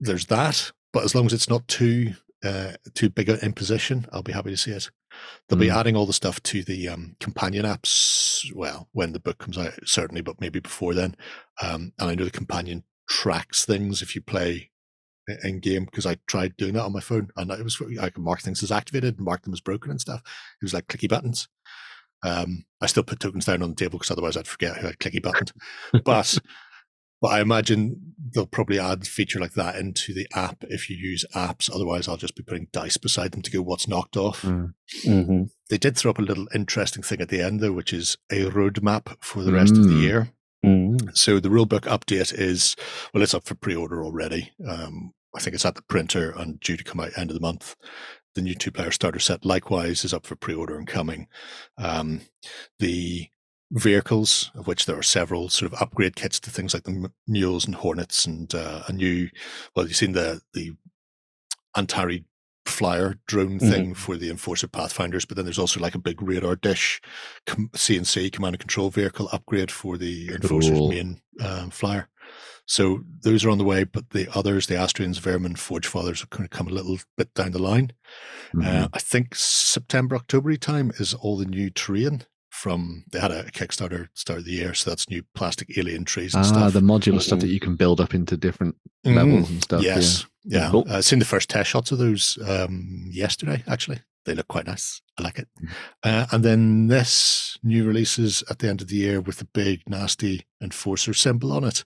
there's that. But as long as it's not too uh, too big an imposition, I'll be happy to see it. They'll be
Mm.
adding all the stuff to the um, companion apps. Well, when the book comes out, certainly, but maybe before then. Um, and I know the companion tracks things if you play in game because I tried doing that on my phone and it was I could mark things as activated and mark them as broken and stuff. It was like clicky buttons. Um, I still put tokens down on the table because otherwise I'd forget who had clicky buttoned. but But I imagine they'll probably add a feature like that into the app if you use apps. Otherwise, I'll just be putting dice beside them to go what's knocked off.
Mm.
Mm-hmm.
They did throw up a little interesting thing at the end, though, which is a roadmap for the rest of the
Mm.
year.
Mm.
So the rulebook update is well, it's up for pre-order already. Um, I think it's at the printer and due to come out end of the month. The new two-player starter set likewise is up for pre-order and coming. Um, the vehicles, of which there are several, sort of upgrade kits to things like the mules and hornets, and uh, a new. Well, you've seen the the Antari flyer drone
Mhm.
thing for the Enforcer Pathfinders, but then there's also like a big radar dish CNC command and control vehicle upgrade for the Enforcer's
Cool.
main um, flyer. So those are on the way, but the others, the Asterians, Vermin, Forge Fathers, are going to come a little bit down the line.
Mhm.
Uh, I think September, October time is all the new terrain from. They had a Kickstarter start of the year, so that's new plastic alien trees and
ah,
stuff.
the modular stuff that you can build up into different
Mhm.
levels and stuff.
Yes. Yeah.
Cool.
Uh, seen the first test shots of those um, yesterday, actually. They look quite nice. I like it.
Mm.
Uh, and then this new releases at the end of the year with the big, nasty Enforcer symbol on it.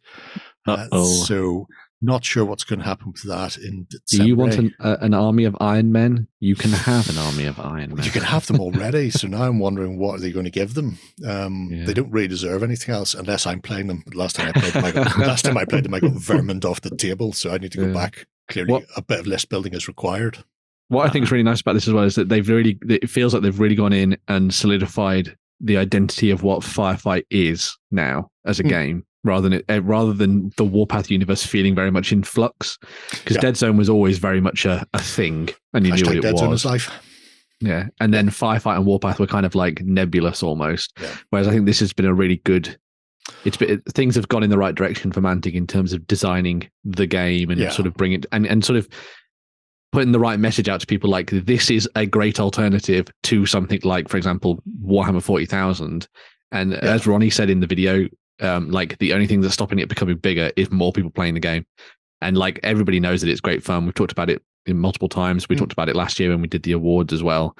Uh, so, not sure what's going to happen with that in
Do
December.
you want an, uh, an army of Iron Men? You can have an army of Iron Men.
You can have them already. so now I'm wondering what are they going to give them? Um,
Yeah.
They don't really deserve anything else unless I'm playing them. Last time I played them, I got, last time I played them, I got vermined off the table. So I need to go
Yeah.
back. Clearly,
What-
a bit of list building is required.
What I think is really nice about this as well is that they've really, it feels like they've really gone in and solidified the identity of what Firefight is now as a
Hmm.
game, rather than it, uh, rather than the Warpath universe feeling very much in flux. Because
Yeah.
Dead Zone was always very much a, a thing, and you knew what it
Dead Zone
was.
is life.
Yeah, and then Firefight and Warpath were kind of like nebulous almost.
Yeah.
Whereas I think this has been a really good. It's been, things have gone in the right direction for Mantic in terms of designing the game and
Yeah.
sort of bring it and and sort of putting the right message out to people. Like this is a great alternative to something like, for example, Warhammer Forty Thousand. And
Yeah.
as Ronnie said in the video, um, like the only thing that's stopping it becoming bigger is more people playing the game. And like everybody knows that it's great fun. We've talked about it in multiple times. We
Mm.
talked about it last year when we did the awards as well.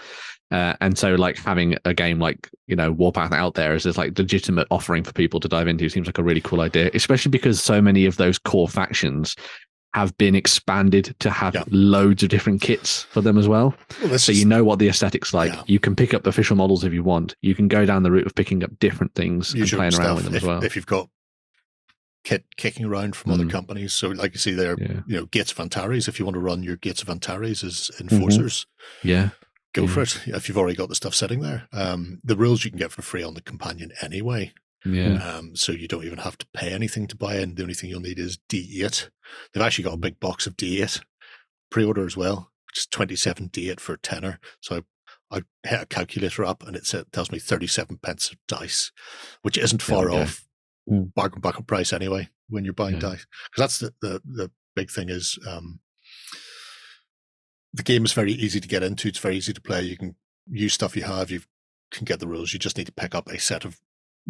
Uh, and so, like having a game like you know Warpath out there as this like legitimate offering for people to dive into seems like a really cool idea, especially because so many of those core factions have been expanded to have
Yeah.
loads of different kits for them as well.
Well,
So you know what the aesthetics like.
Yeah.
You can pick up official models if you want. You can go down the route of picking up different things and
use your own
playing around with them
if,
as well.
if you've got kit kicking around from other
Mm.
companies. So, like you see there,
yeah,
you know, Gates of Antares. If you want to run your Gates of Antares as
Mm-hmm.
enforcers,
yeah,
go for it. If you've already got the stuff sitting there, um, the rules you can get for free on the companion anyway.
Yeah.
Um, so you don't even have to pay anything to buy in. The only thing you'll need is D8. They've actually got a big box of D8 pre-order as well, which is 27 D8 for a tenner. So I, I hit a calculator up and it tells me 37 pence of dice, which isn't far
go.
off
Mm.
bargain bucket price anyway when you're buying
Yeah.
dice. Because that's the, the, the big thing is um, the game is very easy to get into. It's very easy to play. You can use stuff you have. You can get the rules. You just need to pick up a set of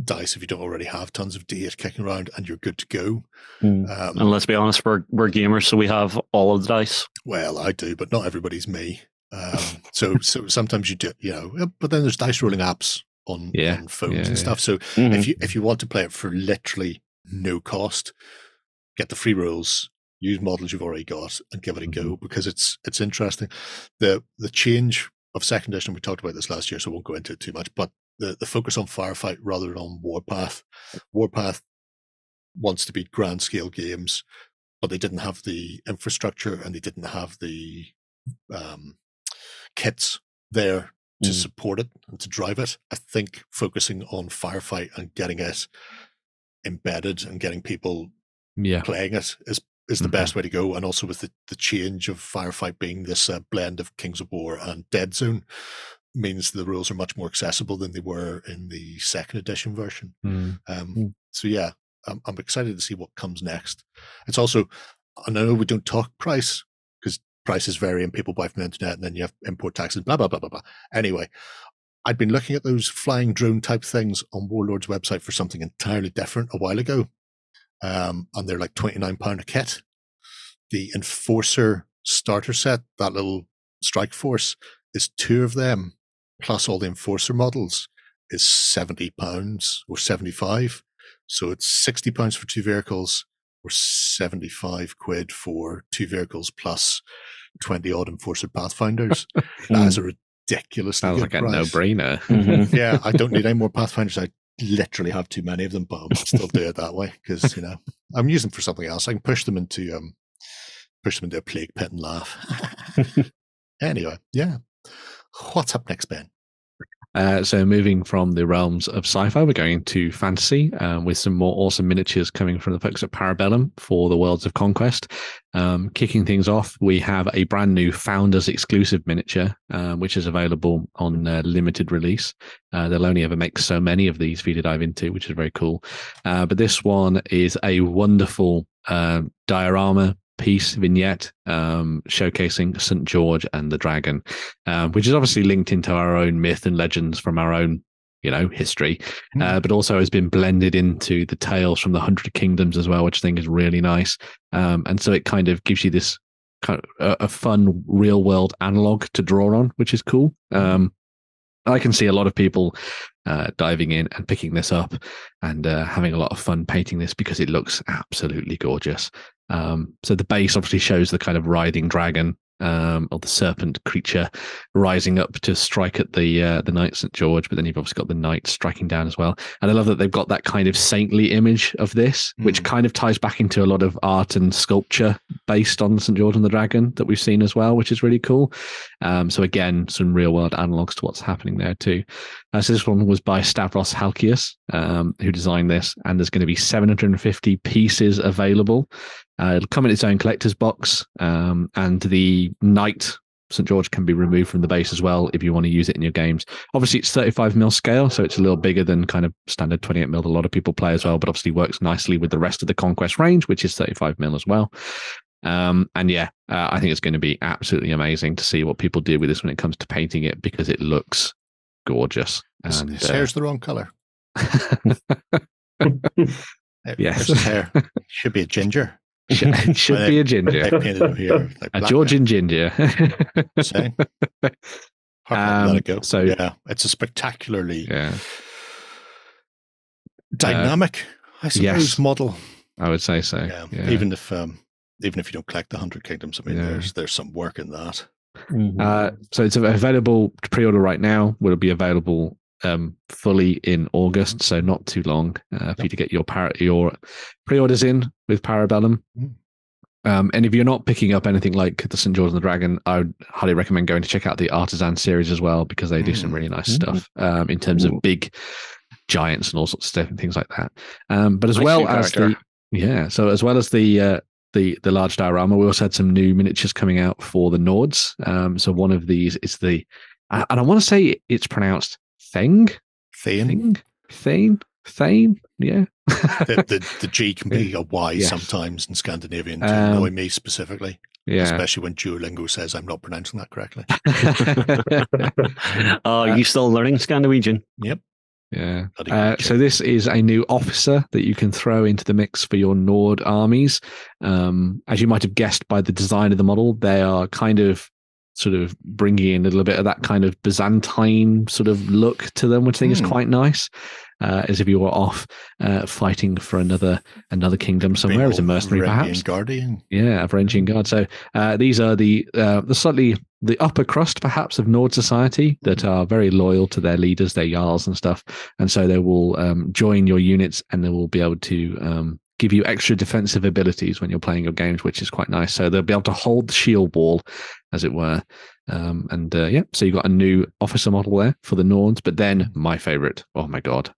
dice if you don't already have tons of D8 kicking around, and you're good to go.
Mm.
Um,
And let's be honest, we're we're gamers, so we have all of the dice.
well, I do, but not everybody's me. Um, so, so sometimes you do, you know. But then there's dice rolling apps on,
Yeah,
on phones
yeah,
and
yeah.
stuff. So
Mhm.
if you if you want to play it for literally no cost, get the free rules, use models you've already got, and give it a go
Mm-hmm.
because it's it's interesting. The the change of second edition, we talked about this last year, so I won't go into it too much. But the the focus on firefight rather than on warpath. Warpath wants to be grand scale games, but they didn't have the infrastructure and they didn't have the um, kits there to
Mm.
support it and to drive it. I think focusing on firefight and getting it embedded and getting people
yeah.
playing it is is the
Mhm.
best way to go. And also with the, the change of firefight being this uh, blend of Kings of War and Dead Zone means the rules are much more accessible than they were in the second edition version.
Mm.
Um,
Mm.
So yeah, I'm, I'm excited to see what comes next. It's also, I know we don't talk price because prices vary and people buy from the internet and then you have import taxes, blah, blah, blah, blah, blah. Anyway, I'd been looking at those flying drone type things on Warlord's website for something entirely different a while ago. Um, and they're like £29 a kit. The Enforcer starter set, that little strike force, is two of them plus all the Enforcer models is 70 pounds or 75. So it's 60 pounds for two vehicles or 75 quid for two vehicles plus 20 odd enforcer pathfinders. that is a ridiculous
Sounds
good
like a no-brainer.
Mhm.
yeah, I don't need any more pathfinders. I literally have too many of them, but I'll still do it that way because you know I'm using them for something else. I can push them into um push them into a plague pit and laugh. anyway, yeah. What's up next, Ben?
Uh, so moving from the realms of sci-fi, we're going to fantasy um, with some more awesome miniatures coming from the folks at Parabellum for the Worlds of Conquest. Um, kicking things off, we have a brand new Founders exclusive miniature, um, which is available on uh, limited release. Uh, they'll only ever make so many of these for you to dive into, which is very cool. Uh, but this one is a wonderful uh, diorama piece vignette um, showcasing St. George and the Dragon, um, which is obviously linked into our own myth and legends from our own, you know, history, uh, but also has been blended into the tales from the Hundred Kingdoms as well, which I think is really nice. Um, and so it kind of gives you this kind of a, a fun real world analog to draw on, which is cool. Um, I can see a lot of people uh, diving in and picking this up and uh, having a lot of fun painting this because it looks absolutely gorgeous. Um, so the base obviously shows the kind of writhing dragon um, or the serpent creature rising up to strike at the uh, the knight St George, but then you've obviously got the knight striking down as well. And I love that they've got that kind of saintly image of this, which
Mm.
kind of ties back into a lot of art and sculpture based on St George and the Dragon that we've seen as well, which is really cool. Um, so again, some real world analogs to what's happening there too. Uh, so this one was by Stavros Halkias, um, who designed this, and there's going to be 750 pieces available. Uh, it'll come in its own collector's box, um, and the knight St George can be removed from the base as well if you want to use it in your games. Obviously, it's 35 mil scale, so it's a little bigger than kind of standard 28 mil. that A lot of people play as well, but obviously works nicely with the rest of the conquest range, which is 35 mil as well. Um, and yeah, uh, I think it's going to be absolutely amazing to see what people do with this when it comes to painting it because it looks gorgeous.
His,
And,
his
uh,
hair's the wrong color.
Yes.
His hair should be a ginger.
Should, it should be a ginger,
They painted him here. Like
a
black
Georgian ginger.
man, saying. Let
Um,
it go.
so-
yeah, it's a spectacularly
yeah,
dynamic, I suppose,
yes.
model.
I would say so.
Yeah.
Yeah.
Even if um, even if you don't collect the hundred kingdoms, I mean,
Yeah.
there's there's some work in that.
Mhm.
Uh, so it's available to pre-order right now. Will it be available um, fully in August, so not too long uh, for you to get your par- your pre-orders in with Parabellum.
Mm.
Um, and if you're not picking up anything like the St. George and the Dragon, I would highly recommend going to check out the Artisan series as well because they do some
Mm.
really nice stuff um, in terms of big giants and all sorts of stuff and things like that. Um, but as
Nice
well as the yeah, so as well as the uh, the the large diorama, we also had some new miniatures coming out for the Nords. Um, so one of these is the, and I want to say it's pronounced Thing,
Thane,
Thing, Thane, Thane. Yeah,
the, the the G can be a Y
Yes.
sometimes in Scandinavian to
Um,
annoy me specifically,
yeah.
especially when Duolingo says I'm not pronouncing that correctly.
Oh, are you still learning Scandinavian?
Yep.
Yeah.
Uh, so this is a new officer that you can throw into the mix for your Nord armies. Um, as you might have guessed by the design of the model, they are kind of sort of bringing in a little bit of that kind of Byzantine sort of look to them, which I think is
Hmm.
quite nice. Uh, as if you were off uh, fighting for another another kingdom somewhere as a mercenary,
Varangian
perhaps.
Guardian.
Yeah, a Varangian Guard. So uh, these are the uh, the slightly the upper crust, perhaps, of Nord society that are very loyal to their leaders, their jarls and stuff, and so they will um, join your units and they will be able to um, give you extra defensive abilities when you're playing your games, which is quite nice. So they'll be able to hold the shield wall, as it were. Um, and uh, yeah, so you've got a new officer model there for the Nords, but then my favorite. Oh my god,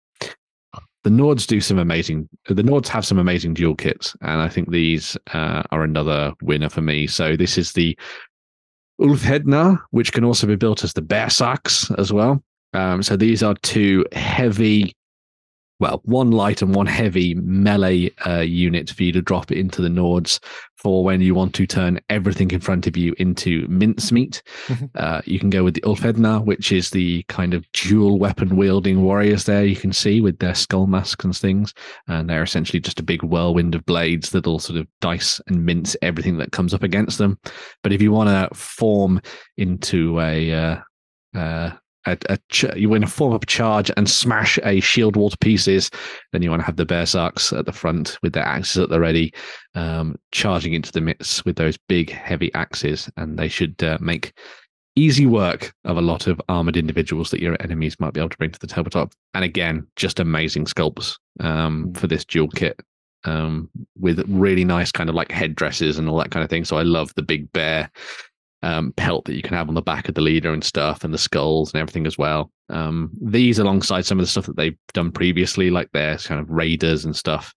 the Nords do some amazing. The Nords have some amazing dual kits, and I think these uh, are another winner for me. So this is the Ulfhednar, which can also be built as the Berserks as well. Um, so these are two heavy, well, one light and one heavy melee uh, unit for you to drop into the Nords for when you want to turn everything in front of you into mincemeat.
Mhm.
Uh, you can go with the Ulfhednar, which is the kind of dual weapon wielding warriors there you can see with their skull masks and things. And they're essentially just a big whirlwind of blades that'll sort of dice and mince everything that comes up against them. But if you want to form into a uh, uh, a, a ch- you want to form up a charge and smash a shield wall to pieces. Then you want to have the Berserks at the front with their axes at the ready, um, charging into the midst with those big, heavy axes, and they should uh, make easy work of a lot of armored individuals that your enemies might be able to bring to the tabletop. And again, just amazing sculpts um, for this dual kit um, with really nice kind of like headdresses and all that kind of thing. So I love the big bear um, pelt that you can have on the back of the leader and stuff, and the skulls and everything as well. Um, these, alongside some of the stuff that they've done previously, like their kind of raiders and stuff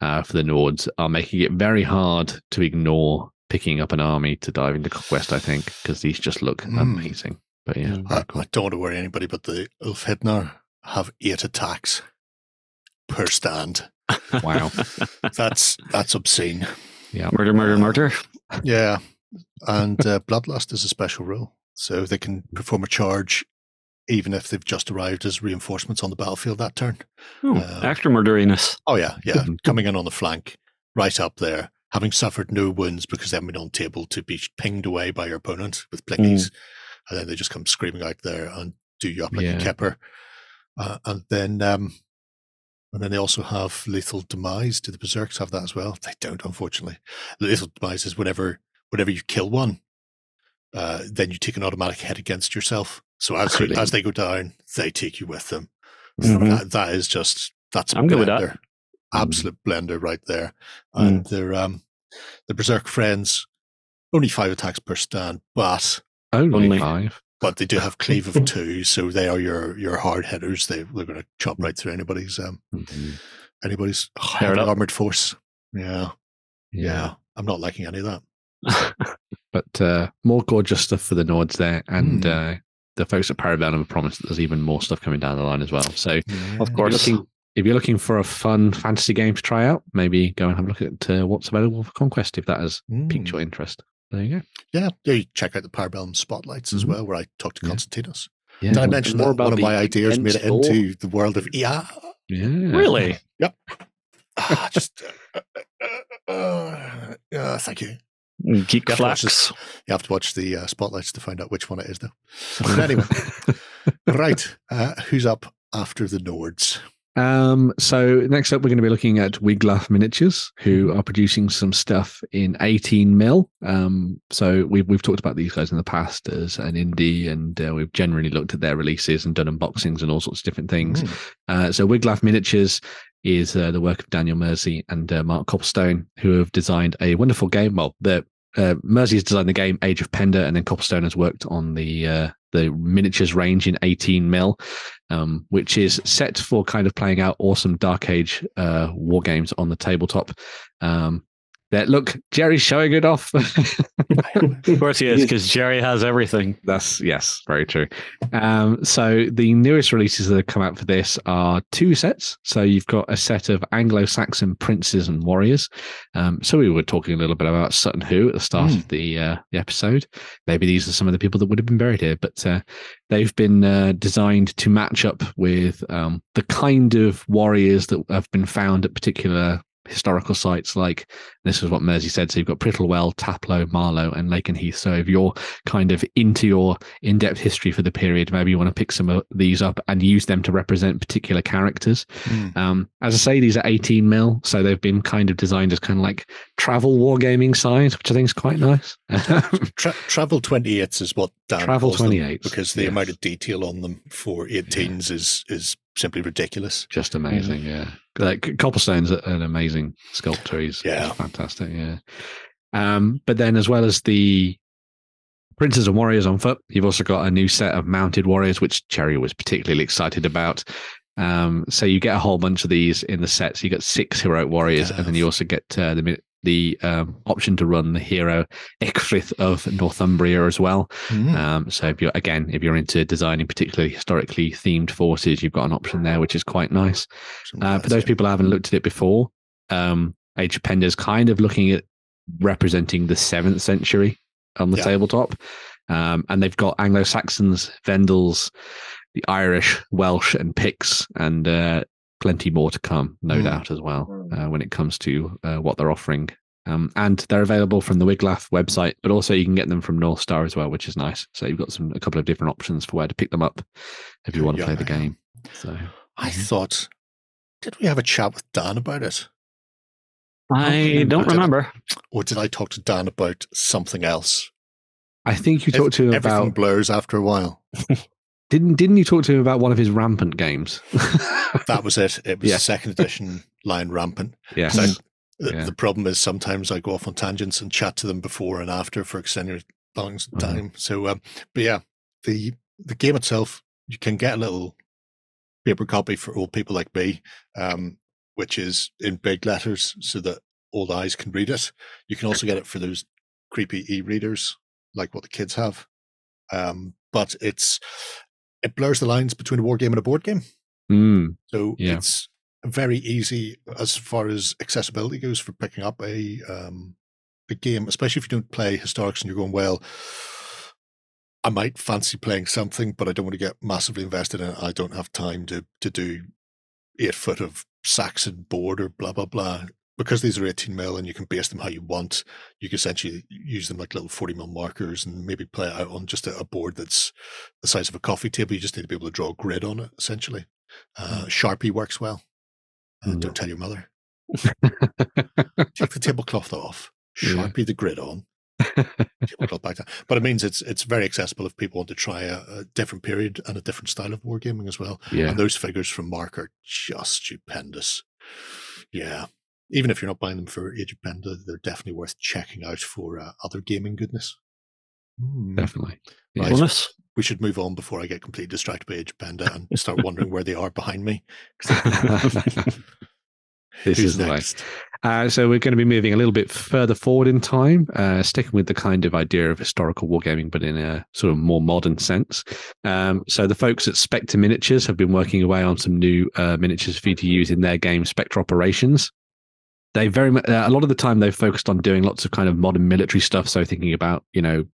uh, for the Nords, are making it very hard to ignore picking up an army to dive into conquest. I think because these just look
Mm.
amazing. But yeah,
Mm.
I, I don't want to worry anybody, but the Ulfhednar have eight attacks per stand.
wow,
That's that's obscene.
yeah,
murder, murder, murder.
Yeah, and uh, Bloodlust is a special rule, so they can perform a charge even if they've just arrived as reinforcements on the battlefield that turn.
Oh,
Uh,
extra murderiness.
Oh yeah, yeah, coming in on the flank, right up there, having suffered no wounds because they haven't been on table to be pinged away by your opponent with blickies, and then they just come screaming out there and do you up like
Yeah.
a kepper, uh, and then um, and then they also have lethal demise. Do the berserks have that as well? They don't, unfortunately. Lethal demise is whenever whenever you kill one, uh, then you take an automatic hit against yourself. So as
Brilliant.
as they go down, they take you with them.
Mhm.
That, that is just that's a
I'm good with that.
blender. Absolute blender right there. And they're um the berserk friends only five attacks per stand, but
only,
Only.
five.
but they do have cleave of two, so they are your your hard hitters. They they're going to chop right through anybody's um
Mhm.
anybody's armored force. Yeah, yeah,
yeah.
I'm not liking any of that.
But uh, more gorgeous stuff for the Nords there, and
Hmm.
uh, the folks at Parabellum have promised that there's even more stuff coming down the line as well. So,
of
Yeah.
if you're
course.
looking, if you're looking for a fun fantasy game to try out, maybe go and have a look at uh, what's available for Conquest if that has piqued
Mm.
your interest. There you go.
Yeah, yeah. You check out the Parabellum spotlights as
Mhm.
well, where I talked to
Yeah.
Constantinos.
Yeah,
Did I mention
more
that
about
one of my ideas made it
Ents
into the world of yeah?
yeah,
Really?
Ah, just uh, uh, uh, uh, thank you.
Geek
Got watch
flex.
You have to watch the uh, spotlights to find out which one it is, though. But anyway, right. Uh, who's up after the Nords?
Um, so next up, we're going to be looking at Wiglaf Miniatures, who are producing some stuff in 18 mil. Um, so we've we've talked about these guys in the past as an indie, and uh, we've generally looked at their releases and done unboxings and all sorts of different things.
Mm.
Uh, so Wiglaf Miniatures is uh, the work of Daniel Mersey and uh, Mark Copplestone, who have designed a wonderful game. Well, the uh, Mersey has designed the game Age of Penda, and then Copplestone has worked on the uh, the miniatures range in 18 mil, um, which is set for kind of playing out awesome Dark Age uh, war games on the tabletop. Um, that look, Jerry's showing it off.
Of course he is, because Jerry has everything.
That's yes, very true. Um, so the newest releases that have come out for this are two sets. So you've got a set of Anglo-Saxon princes and warriors. Um, so we were talking a little bit about Sutton Hoo at the start
Mm.
of the, uh, the episode. Maybe these are some of the people that would have been buried here, but uh, they've been uh, designed to match up with um, the kind of warriors that have been found at particular historical sites like this is what Mersey said. So you've got Prittlewell, Taplow, Marlow, and Lakenheath. So if you're kind of into your in-depth history for the period, maybe you want to pick some of these up and use them to represent particular characters.
Mm.
Um, as I say, these are 18 mil, so they've been kind of designed as kind of like travel wargaming size, which I think is quite nice.
Tra- travel 28s is what Dan
Travel 28s,
because the
yes.
amount of detail on them for 18s is is simply ridiculous.
Just amazing, yeah. Like Copplestone's a- an amazing sculptor. He's
Yeah.
he's fantastic, yeah. Um, but then as well as the princes and warriors on foot, you've also got a new set of mounted warriors, which Jerry was particularly excited about. Um, so you get a whole bunch of these in the set. So you get six heroic warriors, and then you also get uh, the the um, option to run the hero Ecgfrith of Northumbria as well.
Mm.
Um, so if you're again, if you're into designing particularly historically themed forces, you've got an option there, which is quite nice. Uh, for those people who haven't looked at it before, um, Age of is kind of looking at representing the seventh century on the
Yeah.
tabletop. Um, and they've got Anglo Saxons, Vendels, the Irish, Welsh, and Picts, and uh, plenty more to come, no
Mm.
doubt, as well, uh, when it comes to uh, what they're offering Um, and they're available from the Wiglaf website, but also you can get them from North Star as well, which is nice. So you've got some a couple of different options for where to pick them up if you want to
Yeah,
play the game. So
I thought, did we have a chat with Dan about it?
I don't
I did-
remember.
Or did I talk to Dan about something else?
I think you talked to him
Everything
about
blurs after a while.
didn't didn't you talk to him about one of his rampant games?
That was it. It was
Yeah.
the second edition Lion Rampant.
yes.
So the,
Yeah.
the problem is sometimes I go off on tangents and chat to them before and after for extended long
Mhm.
time. So, um, but yeah, the the game itself, you can get a little paper copy for old people like me, um, which is in big letters so that old eyes can read it. You can also get it for those creepy e-readers like what the kids have. Um, but it's it blurs the lines between a war game and a board game.
Mm,
So
Yeah.
it's very easy as far as accessibility goes for picking up a um, a game, especially if you don't play historics and you're going, well, I might fancy playing something, but I don't want to get massively invested in it. I don't have time to to do eight foot of Saxon board or blah blah blah. Because these are 18 mil and you can base them how you want, you can essentially use them like little 40 mil markers and maybe play it out on just a, board that's the size of a coffee table. You just need to be able to draw a grid on it, essentially. Uh, Sharpie works well. Uh,
Mm.
Don't tell your mother. Take the tablecloth off.
Yeah.
Sharpie the grid on. tablecloth back down. But it means it's it's very accessible if people want to try a, a different period and a different style of wargaming as well.
yeah.
And those figures from Mark are just stupendous. Yeah. Even if you're not buying them for Age of Penda, they're definitely worth checking out for uh, other gaming goodness. Hmm.
Definitely.
Right.
Bonus.
We should move on before I get completely distracted by Age of Penda and start wondering where they are behind me.
this
Who's
is the way.
next?
Uh, so we're going to be moving a little bit further forward in time, uh, sticking with the kind of idea of historical wargaming, but in a sort of more modern sense. Um, so the folks at Spectre Miniatures have been working away on some new uh, miniatures for you to use in their game Spectre Operations. They very much, uh, a lot of the time they've focused on doing lots of kind of modern military stuff. So thinking about you know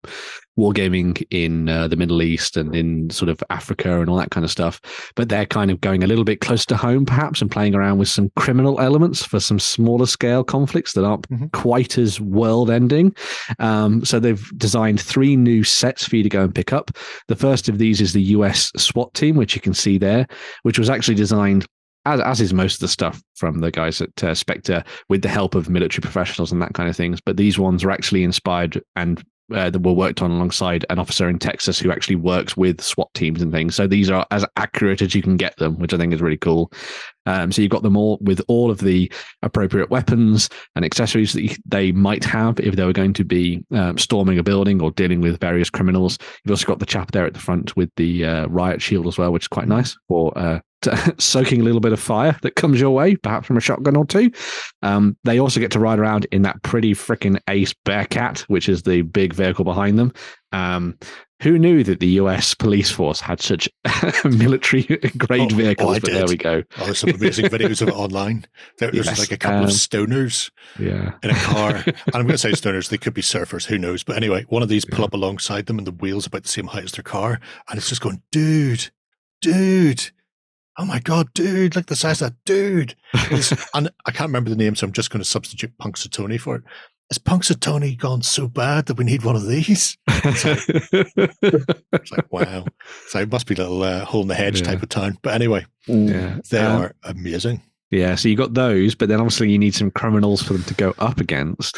wargaming in uh, the Middle East and in sort of Africa and all that kind of stuff. But they're kind of going a little bit close to home, perhaps, and playing around with some criminal elements for some smaller scale conflicts that aren't
Mhm.
quite as world ending. Um, so they've designed three new sets for you to go and pick up. The first of these is the US SWAT team, which you can see there, which was actually designed. As, as is most of the stuff from the guys at uh, Spectre, with the help of military professionals and that kind of things. But these ones are actually inspired and uh, that were worked on alongside an officer in Texas who actually works with SWAT teams and things. So these are as accurate as you can get them, which I think is really cool. Um, so you've got them all with all of the appropriate weapons and accessories that you, they might have if they were going to be um, storming a building or dealing with various criminals. You've also got the chap there at the front with the uh, riot shield as well, which is quite nice for uh, soaking a little bit of fire that comes your way, perhaps from a shotgun or two. Um, they also get to ride around in that pretty freaking ace Bearcat, which is the big vehicle behind them. Um, who knew that the US police force had such military grade
Oh, oh,
vehicles?
I
but there we go.
Oh, there's some amazing videos of it online. There, there's
Yes,
like a couple of
um,
stoners
Yeah.
in a car. and I'm going to say stoners, they could be surfers, who knows? But anyway, one of these pull
Yeah.
up alongside them and the wheel's about the same height as their car. And it's just going, dude, dude. Oh my God, dude, look at the size of that dude. And I can't remember the name, so I'm just going to substitute Punxsutawney for it. it. Is Punxsutawney gone so bad that we need one of these? It's like, wow. So it must be a little uh, hole in the hedge
Yeah.
type of town. But anyway,
yeah.
they
Um,
are amazing.
Yeah, so you got those, but then obviously you need some criminals for them to go up against.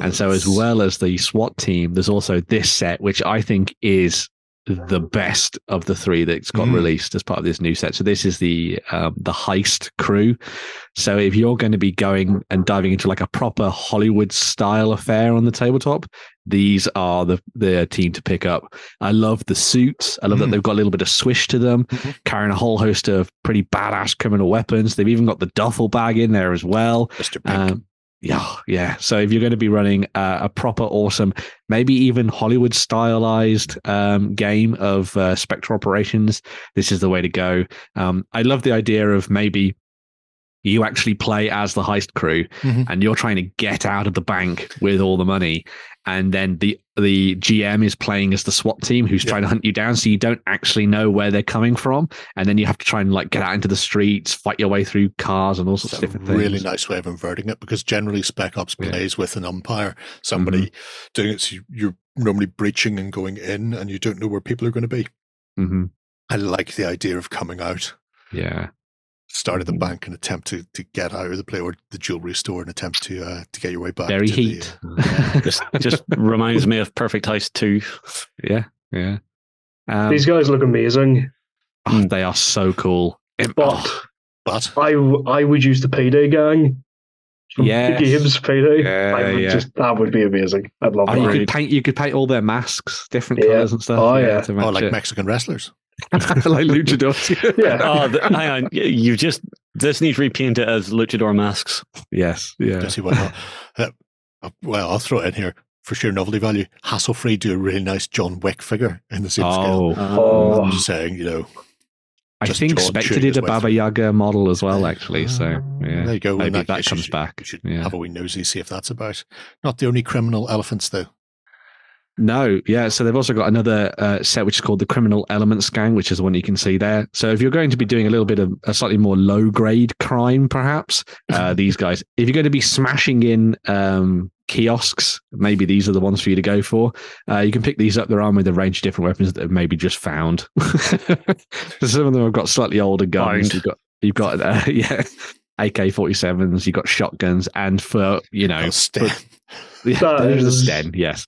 And so, as well as the SWAT team, there's also this set, which I think is the best of the three that's got
Mm.
released as part of this new set. So this is the um, the heist crew. So if you're going to be going and diving into like a proper Hollywood style affair on the tabletop, these are the the team to pick up. I love the suits. I love that
Mm.
they've got a little bit of swish to them,
Mhm.
carrying a whole host of pretty badass criminal weapons. They've even got the duffel bag in there as well.
Mr. Pink.
Um, yeah, yeah. So if you're going to be running uh, a proper, awesome, maybe even Hollywood stylized um, game of uh, Spectre operations, this is the way to go. Um, I love the idea of maybe you actually play as the heist crew
Mhm.
and you're trying to get out of the bank with all the money and then the the GM is playing as the SWAT team who's
Yeah.
trying to hunt you down, so you don't actually know where they're coming from, and then you have to try and like get out into the streets, fight your way through cars and all sorts of different things.
really nice way of inverting it because generally Spec Ops
Yeah.
plays with an umpire, somebody doing it. So you- you're normally breaching and going in, and you don't know where people are going to be.
hmm
I like the idea of coming out,
Yeah,
start at
Mm-hmm.
the bank and attempt to, to get out of the play or the jewelry store and attempt to uh, to get your way back.
very
to the-
heat.
Just just reminds me of Perfect Heist 2.
yeah, yeah. Um,
These guys look amazing,
oh, they are so cool. It-
but
oh,
but
I w- I would use the Payday gang. From
Yes.
games Payday.
Yeah,
I would
yeah.
just that would be amazing. I'd love
oh,
that.
you could paint. You could paint all their masks, different
Yeah.
colors and stuff.
Oh, yeah.
to
oh, like
it.
Mexican wrestlers.
like luchadors.
Yeah.
Oh, the, hang on. You just, this needs repainted as luchador masks.
yes, yeah.
Don't see why not. Uh, uh, well, I'll throw it in here for sheer novelty value. Hasslefree do a really nice John Wick figure in the same scale.
Oh,
Oh.
I'm just saying, you know.
I
just
think
John
Spectre did a Baba. Yaga model as well, actually. So yeah,
there you go.
Maybe that
case, you
comes
should-
back.
You should
Yeah.
have a wee nosy, see if that's about. Not the only criminal elephants, though.
No, yeah. So they've also got another uh, set which is called the Criminal Elements Gang, which is the one you can see there. So if you're going to be doing a little bit of a slightly more low grade crime, perhaps uh, these guys. If you're going to be smashing in um, kiosks, maybe these are the ones for you to go for. Uh, you can pick these up. They're armed with a range of different weapons that have maybe just found. Some of them have got slightly older guns. You've got you've got uh, yeah. AK 47s, you've got shotguns, and for you know,
Stan.
yeah, a Sten, yes.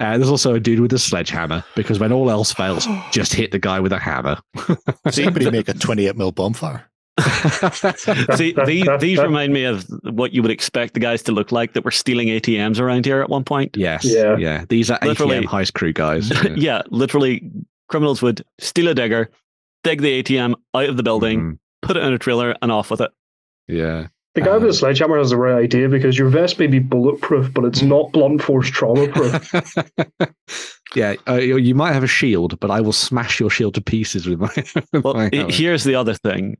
Uh, there's also a dude with a sledgehammer because when all else fails, just hit the guy with a hammer.
Does anybody make a 28 mil bonfire?
See, these, these remind me of what you would expect the guys to look like that were stealing ATMs around here at one point.
yes,
Yeah.
yeah. These are
Literally.
ATM heist crew guys.
yeah, literally, criminals would steal a digger, dig the ATM out of the building,
Mhm.
put it in a trailer, and off with it.
Yeah.
The guy with the sledgehammer has the right idea because your vest may be bulletproof, but it's not blunt force trauma proof.
yeah, uh, you you might have a shield, but I will smash your shield to pieces with my. with
Well,
my
i- here's the other thing.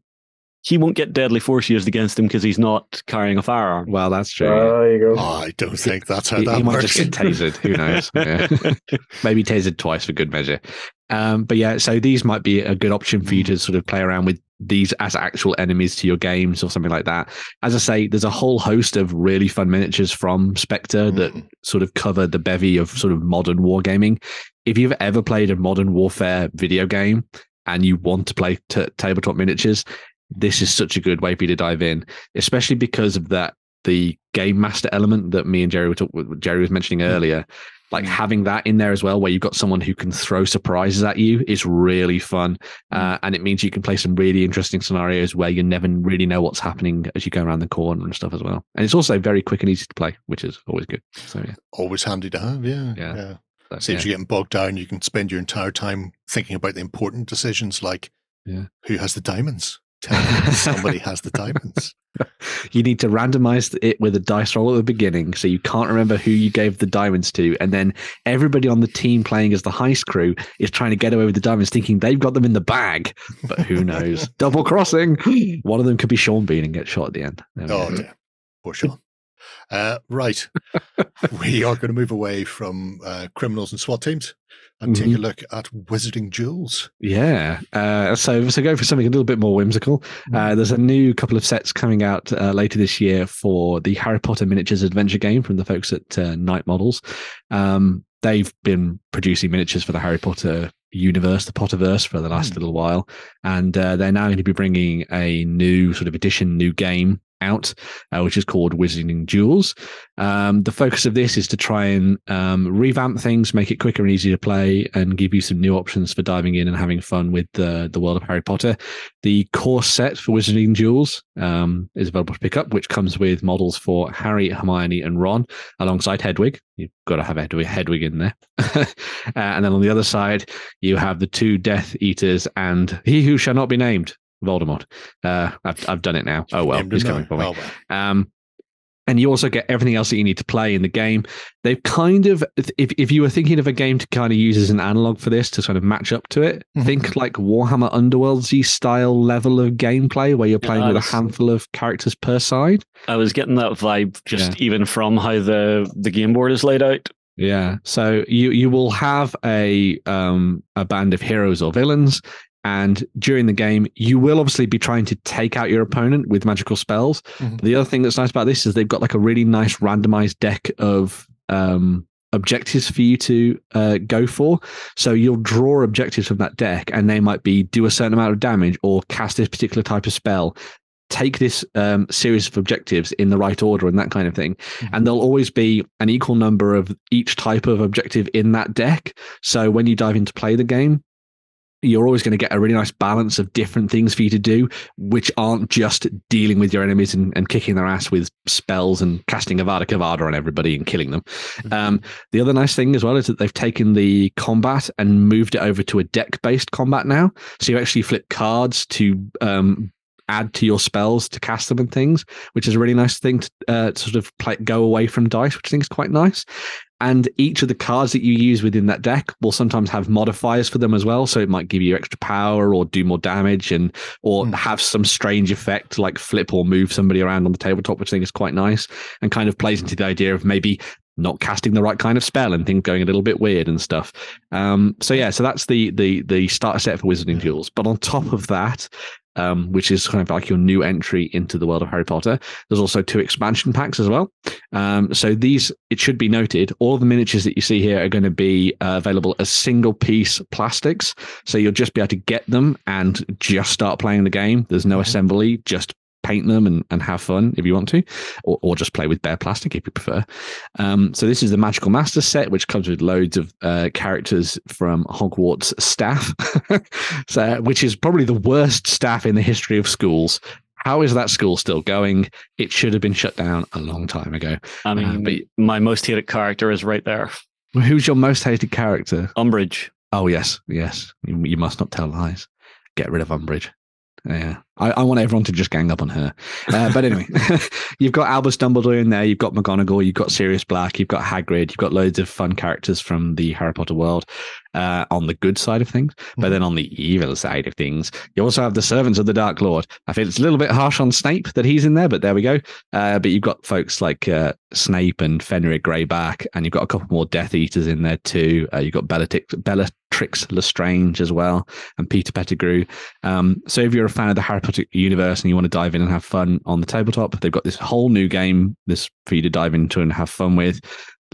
He won't get deadly force used against him because he's not carrying a firearm.
well, that's true.
Ah, there you go.
Oh, I don't think that's how
he,
that
he might
works.
just get tasered. Who knows? Yeah. Maybe tasered twice for good measure. Um, but yeah, so these might be a good option for you to sort of play around with these as actual enemies to your games or something like that. As I say, there's a whole host of really fun miniatures from Spectre that
Mhm.
sort of cover the bevy of sort of modern wargaming. If you've ever played a modern warfare video game and you want to play t- tabletop miniatures, this is such a good way for you to dive in, especially because of that the game master element that me and Jerry were talk- Jerry was mentioning earlier. Like
Mm.
having that in there as well, where you've got someone who can throw surprises at you, is really fun, uh, and it means you can play some really interesting scenarios where you never really know what's happening as you go around the corner and stuff as well. And it's also very quick and easy to play, which is always good. So yeah,
Always handy to have, yeah.
Yeah.
yeah.
so,
Saves
yeah.
you getting bogged down. You can spend your entire time thinking about the important decisions like
Yeah.
who has the diamonds? Somebody has the diamonds.
you need to randomize it with a dice roll at the beginning so you can't remember who you gave the diamonds to and then everybody on the team playing as the heist crew is trying to get away with the diamonds thinking they've got them in the bag but who knows double crossing one of them could be sean bean and get shot at the end
Oh, dear. Poor Sean. Uh, right. we are going to move away from uh, criminals and SWAT teams and take a look at Wizarding Duels.
yeah uh, so so go for something a little bit more whimsical. Uh, there's a new couple of sets coming out uh, later this year for the harry potter miniatures adventure game from the folks at uh, Knight Models. Um, they've been producing miniatures for the harry potter universe the potterverse for the last
Hmm.
little while. And uh, they're now going to be bringing a new sort of edition new game out uh, which is called wizarding duels. Um, the focus of this is to try and um, revamp things make it quicker and easier to play and give you some new options for diving in and having fun with the, the world of harry potter. The course set for wizarding duels um, is available to pick up which comes with models for harry hermione and ron alongside hedwig. You've got to have hedwig, hedwig in there. Uh, and then on the other side you have the two death eaters and he who shall not be named voldemort uh, I've, I've done it now oh well he's coming for me
Oh, well.
um, and you also get everything else that you need to play in the game. They've kind of, if, if you were thinking of a game to kind of use as an analog for this to sort of match up to it,
Mhm.
think like Warhammer Underworldsy style level of gameplay where you're
Yeah,
playing with a handful of characters per side.
I was getting that vibe just even from how the, the game board is laid out.
Yeah. So you you will have a um a band of heroes or villains, and during the game, you will obviously be trying to take out your opponent with magical spells.
Mhm.
The other thing that's nice about this is they've got like a really nice randomized deck of um objectives for you to uh, go for. So you'll draw objectives from that deck, and they might be do a certain amount of damage or cast this particular type of spell. Take this um, series of objectives in the right order and that kind of thing. And there'll always be an equal number of each type of objective in that deck. So when you dive into play the game, you're always going to get a really nice balance of different things for you to do, which aren't just dealing with your enemies and, and kicking their ass with spells and casting Avada Kedavra on everybody and killing them. Um, the other nice thing as well is that they've taken the combat and moved it over to a deck based combat now. So you actually flip cards to um, add to your spells to cast them and things, which is a really nice thing to uh, sort of play, go away from dice, which I think is quite nice. And each of the cards that you use within that deck will sometimes have modifiers for them as well. So it might give you extra power or do more damage and or
Hmm.
have some strange effect like flip or move somebody around on the tabletop, which I think is quite nice and kind of plays into the idea of maybe not casting the right kind of spell and things going a little bit weird and stuff. Um, so yeah, so that's the the the starter set for Wizarding Duels. But on top of that, um, which is kind of like your new entry into the world of Harry Potter. There's also two expansion packs as well. Um, so these, it should be noted, all the miniatures that you see here are going to be uh, available as single piece plastics. So you'll just be able to get them and just start playing the game. There's no
Mhm.
assembly, just paint them and, and have fun if you want to, or, or just play with bare plastic if you prefer. Um, so this is the Magical Master set, which comes with loads of uh, characters from Hogwarts staff, so which is probably the worst staff in the history of schools. How is that school still going? It should have been shut down a long time ago.
I mean,
but-
my most hated character is right there.
Who's your most hated character?
Umbridge.
Oh yes, yes. You, you must not tell lies. Get rid of Umbridge. Yeah, I, I want everyone to just gang up on her. Uh, but anyway, you've got Albus Dumbledore in there. You've got McGonagall. You've got Sirius Black. You've got Hagrid. You've got loads of fun characters from the Harry Potter world. Uh, on the good side of things, but then on the evil side of things, you also have the servants of the Dark Lord. I feel it's a little bit harsh on Snape that he's in there, but there we go. Uh, but you've got folks like uh, Snape and Fenrir Greyback, and you've got a couple more Death Eaters in there too. Uh, you've got Bellatrix, Bellatrix Lestrange as well, and Peter Pettigrew. Um, so if you're a fan of the Harry Potter universe and you want to dive in and have fun on the tabletop, they've got this whole new game this for you to dive into and have fun with.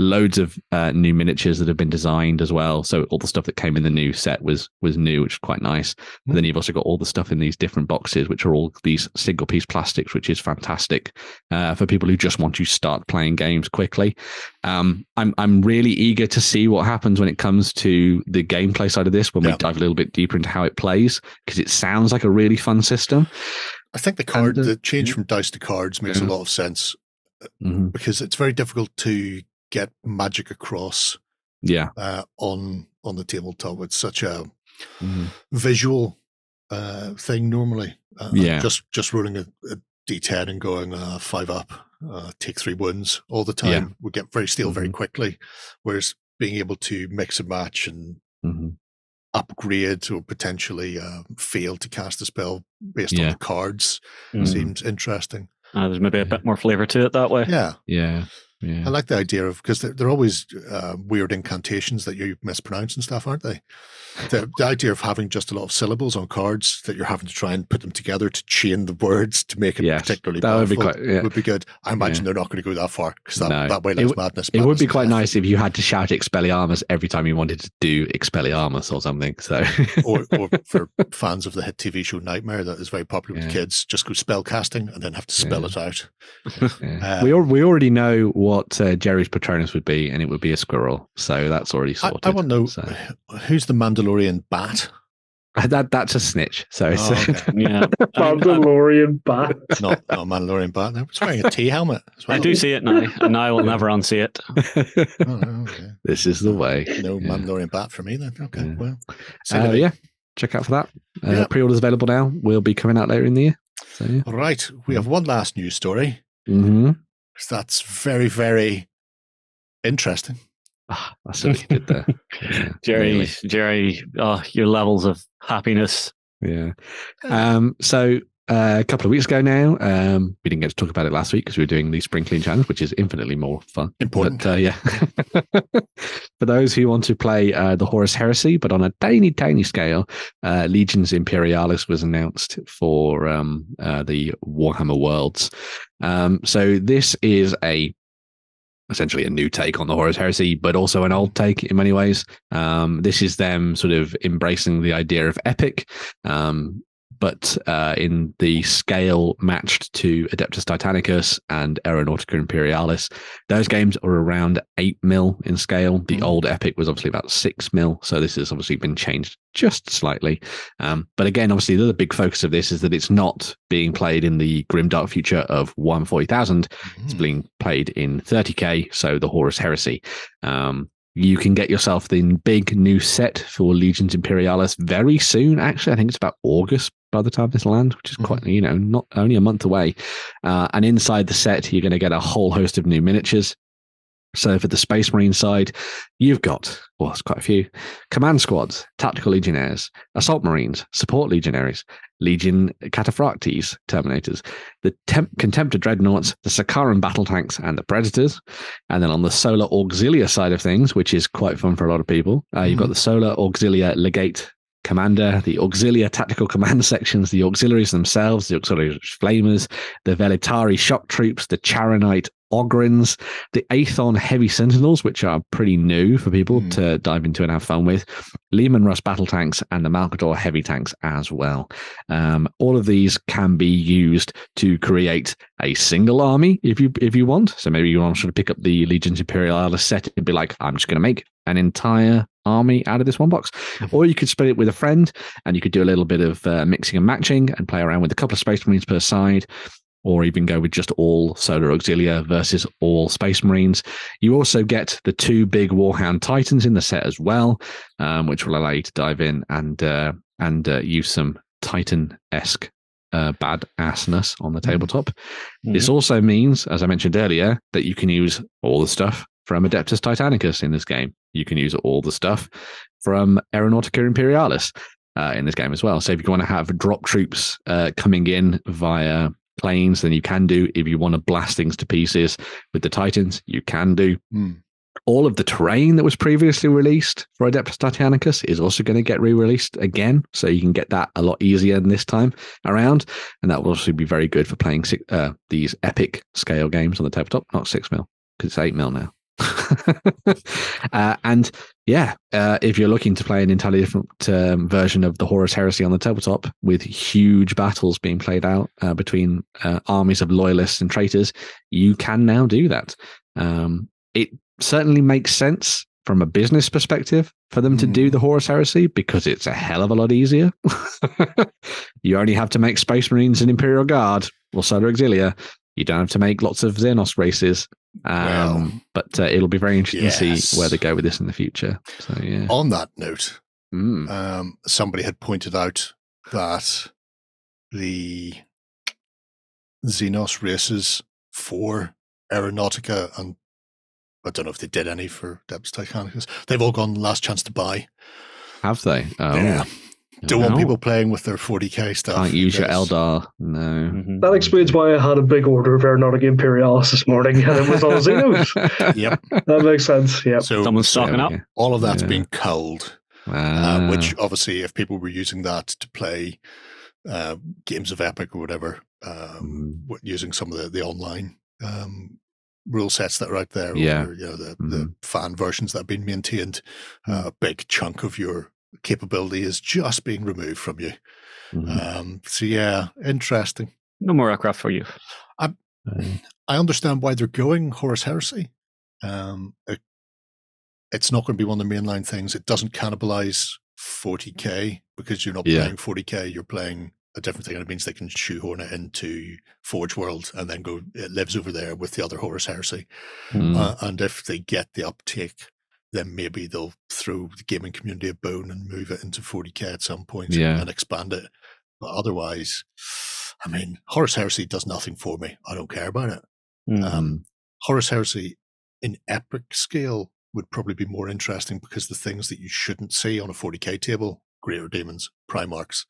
Loads of uh, new miniatures that have been designed as well. So all the stuff that came in the new set was was new, which is quite nice. And then you've also got all the stuff in these different boxes, which are all these single piece plastics, which is fantastic uh, for people who just want to start playing games quickly. Um, I'm I'm really eager to see what happens when it comes to the gameplay side of this when we dive a little bit deeper into how it plays because it sounds like a really fun system.
I think the card,
uh,
the change
yeah.
from dice to cards makes
Yeah.
a lot of sense
Mhm.
because it's very difficult to get magic across
Yeah.
uh, on on the tabletop. It's such a
Mhm.
visual uh, thing normally. Uh,
Yeah.
just just rolling a, a d10 and going uh, five up, uh, take three wounds all the time
Yeah.
would get very stale very
Mhm.
quickly. Whereas being able to mix and match and
Mhm.
upgrade or potentially uh, fail to cast a spell based on the cards
Mm.
seems interesting.
Uh, there's maybe a bit more flavor to it that way.
Yeah,
Yeah. Yeah.
I like the idea of because they're, they're always uh, weird incantations that you mispronounce and stuff, aren't they? The, the idea of having just a lot of syllables on cards that you're having to try and put them together to chain the words to make it
Yes,
particularly
that would be quite- yeah.
would be good. I imagine
Yeah.
they're not going to go that far because that,
No.
that way
It
less madness.
It would be quite nice if you had to shout Expelliarmus every time you wanted to do Expelliarmus or something. So,
or, or for fans of the hit TV show Knightmare that is very popular with kids, just go spell casting and then have to spell it out. Uh,
we al- we already know what uh, Jerry's Patronus would be, and it would be a squirrel. So that's already sorted.
I want to know
So,
who's the Mandalorian bat?
that that's a snitch. So it's,
Oh, okay.
Yeah. I, mean, I-
Mandalorian bat.
not not a Mandalorian bat. I was wearing a T helmet. as
I do see it now, and I will never unsee it.
Oh, okay.
this is the way.
No
Yeah.
Mandalorian bat for me then. Okay,
Yeah.
well,
Uh, yeah, check out for that. Uh,
Yeah.
Pre-orders available now. We'll be coming out later in the year. So yeah.
All right, we have one last news story.
Mm-hmm.
'Cause That's very very interesting.
Ah, that's what you did there. Yeah,
Jerry,
really.
Jerry, oh, your levels of happiness.
Yeah. Um, so uh, a couple of weeks ago now. Um, we didn't get to talk about it last week because we were doing the Spring Clean Challenge, which is infinitely more fun.
Important.
But uh, yeah, for those who want to play uh, the Horus Heresy, but on a tiny, tiny scale, uh, Legions Imperialis was announced for um, uh, the Warhammer Worlds. Um, so this is a essentially a new take on the Horus Heresy, but also an old take in many ways. Um, this is them sort of embracing the idea of epic. Um, but uh, in the scale matched to Adeptus Titanicus and Aeronautica Imperialis, those games are around 8 mil in scale. The
Mhm.
old Epic was obviously about 6 mil, so this has obviously been changed just slightly. Um, but again, obviously, the other big focus of this is that it's not being played in the grim dark future of 140,000, it's
Mm.
being played in 30k, so the Horus Heresy. Um, you can get yourself the big new set for Legions Imperialis very soon. Actually, I think it's about August by the time this lands, which is quite, you know, not only a month away. Uh, and inside the set, you're going to get a whole host of new miniatures. So for the Space Marine side, you've got, well, it's quite a few command squads, tactical legionnaires, assault marines, support legionaries, legion cataphractes, terminators, the temp- contemptor dreadnoughts, the Sicaran battle tanks, and the predators. And then on the solar auxilia side of things, which is quite fun for a lot of people, uh, you've got the solar auxilia legate commander, the auxilia tactical command sections, the auxiliaries themselves, the auxiliary flamers, the Velitari shock troops, the Charonite Ogryns, the Aethon heavy sentinels, which are pretty new for people
Hmm.
to dive into and have fun with, Leman Russ battle tanks, and the Malkador heavy tanks as well. Um, all of these can be used to create a single army if you if you want. So maybe you want to sort of pick up the Legions Imperialis set and be like, I'm just going to make an entire army out of this one box. Or you could split it with a friend and you could do a little bit of uh, mixing and matching and play around with a couple of Space Marines per side. Or even go with just all Solar Auxilia versus all Space Marines. You also get the two big Warhound Titans in the set as well, um, which will allow you to dive in and uh, and uh, use some Titan esque uh, bad assness on the tabletop. This also means, as I mentioned earlier, that you can use all the stuff from Adeptus Titanicus in this game. You can use all the stuff from Aeronautica Imperialis uh, in this game as well. So if you want to have drop troops uh, coming in via planes, then you can do. If you want to blast things to pieces with the Titans, you can do.
Hmm.
All of the terrain that was previously released for Adeptus Titanicus is also going to get re-released again, so you can get that a lot easier than this time around, and that will also be very good for playing six, uh, these epic scale games on the tabletop. Not six mil because it's eight mil now. uh, and yeah, uh, if you're looking to play an entirely different um, version of the Horus Heresy on the tabletop with huge battles being played out uh, between uh, armies of loyalists and traitors, you can now do that. Um, it certainly makes sense from a business perspective for them to do the Horus Heresy because it's a hell of a lot easier. you only have to make Space Marines and Imperial Guard or Solar Auxilia. You don't have to make lots of Xenos races. Um,
Well,
but uh, it'll be very interesting to see where they go with this in the future. So yeah.
On that note,
Mm.
um, somebody had pointed out that the Xenos races for Aeronautica and I don't know if they did any for Debs Titanicus. They've all gone last chance to buy.
Have they? Oh,
Yeah. Don't want people playing with their 40k stuff.
Can't use your Eldar. No.
Mhm.
That explains why I had a big order of Aeronautica Imperialis this morning, and it was all Xenos.
Yep.
That makes sense. Yeah.
So
Someone's stocking
There
up.
we
all of that's
Yeah.
been culled.
Ah,
uh, which obviously, if people were using that to play uh, games of Epic or whatever, um,
mm,
w- using some of the, the online um, rule sets that are out there,
Yeah.
or you know the, the
Mhm.
fan versions that have been maintained, uh, a big chunk of your capability is just being removed from you.
mhm.
Um, so yeah, interesting.
No more aircraft for you.
Uh,
I understand why they're going Horus Heresy. Um, it, it's not going to be one of the mainline things. It doesn't cannibalize 40k because you're not
Yeah.
playing 40k. You're playing a different thing, and it means they can shoehorn it into Forge World and then go. It lives over there with the other Horus Heresy.
mm.
Uh, and if they get the uptake, then maybe they'll throw the gaming community a bone and move it into 40k at some point
Yeah.
and expand it. But otherwise, I mean, Horus Heresy does nothing for me. I don't care about it.
Mm.
Um, Horus Heresy in epic scale would probably be more interesting because the things that you shouldn't see on a 40k table, greater demons, primarchs,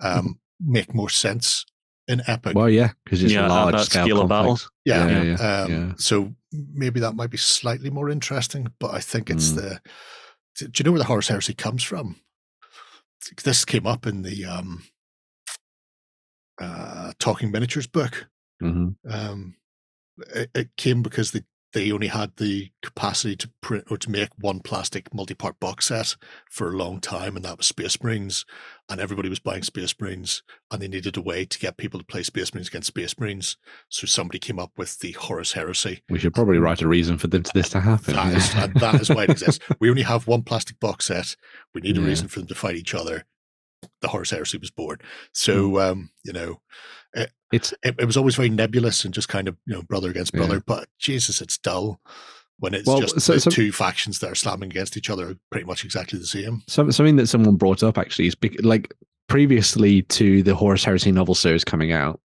um, make more sense in Epic.
Well, yeah, because it's
Yeah,
a
at
large scale,
scale of battle.
conflict.
yeah,
yeah,
yeah.
yeah,
Um,
yeah.
So maybe that might be slightly more interesting, but I think it's
Mm.
the. Do you know where the Horus Heresy comes from? This came up in the um, uh, Talking Miniatures book.
Mhm.
Um, it, it came because they, they only had the capacity to print or to make one plastic multi-part box set for a long time, and that was Space Marines. And everybody was buying Space Marines, and they needed a way to get people to play Space Marines against Space Marines. So somebody came up with the Horus Heresy.
We should probably write a reason for them to this to happen.
That is,
yeah.
and that is why it exists. We only have one plastic box set. We need a
Yeah.
reason for them to fight each other. The Horus Heresy was born. So,
Hmm.
um, you know,
It's
it, it was always very nebulous and just kind of you know brother against
Yeah.
brother. But Jesus, it's dull when it's
Well,
just
so-
the
so-
two factions that are slamming against each other, pretty much exactly the same.
some, something that someone brought up actually is bec- like previously to the Horus Heresy novel series coming out.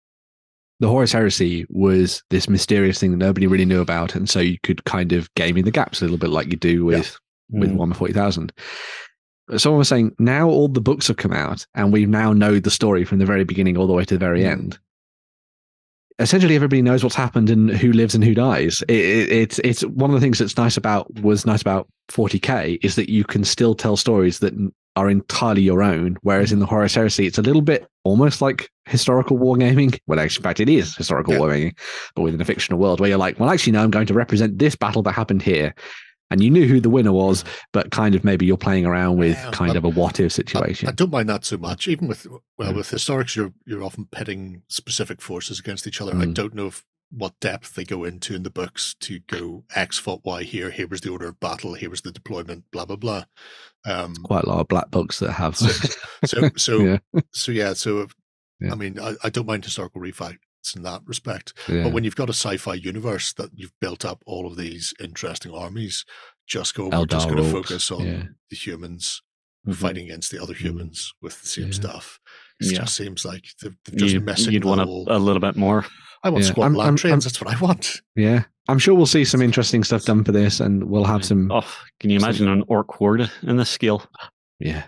The Horus Heresy was this mysterious thing that nobody really knew about, and so you could kind of game in the gaps a little bit like you do with with
Mm.
Warhammer Forty Thousand. Someone was saying now all the books have come out, and we now know the story from the very beginning all the way to the very
Mm.
end. Essentially, everybody knows what's happened and who lives and who dies. It, it, it's it's one of the things that's nice about was nice about 40k is that you can still tell stories that are entirely your own. Whereas in the Horus Heresy, it's a little bit almost like historical wargaming. Well, actually, in fact, it is historical
Yeah.
wargaming, but within a fictional world where you're like, well, actually, no, I'm going to represent this battle that happened here. And you knew who the winner was, but kind of maybe you're playing around with
Yeah,
kind
but-
of a what if situation.
I don't mind that so much. Even with well,
Yeah.
with historics, you're you're often pitting specific forces against each other. I
Mm.
don't know if what depth they go into in the books to go X fought Y here. Here was the order of battle. Here was the deployment. Blah blah blah. Um,
Quite a lot of black books that have.
So- so so
Yeah.
so yeah. So
Yeah.
I mean, I, I don't mind historical in that respect.
yeah.
But when you've got a sci-fi universe that you've built up all of these interesting armies, just go. We're just going to focus on
yeah.
the humans
Mhm.
fighting against the other humans with the same
Yeah.
stuff. It just seems like they've, they've just
You,
messing
you'd want a,
whole-
a little bit more.
I want
Yeah.
squad
I'm-
trains.
I'm-
That's what I want.
yeah, I'm sure we'll see some interesting stuff done for this, and we'll have some.
Oh, can you imagine an orc horde in this scale?
Yeah.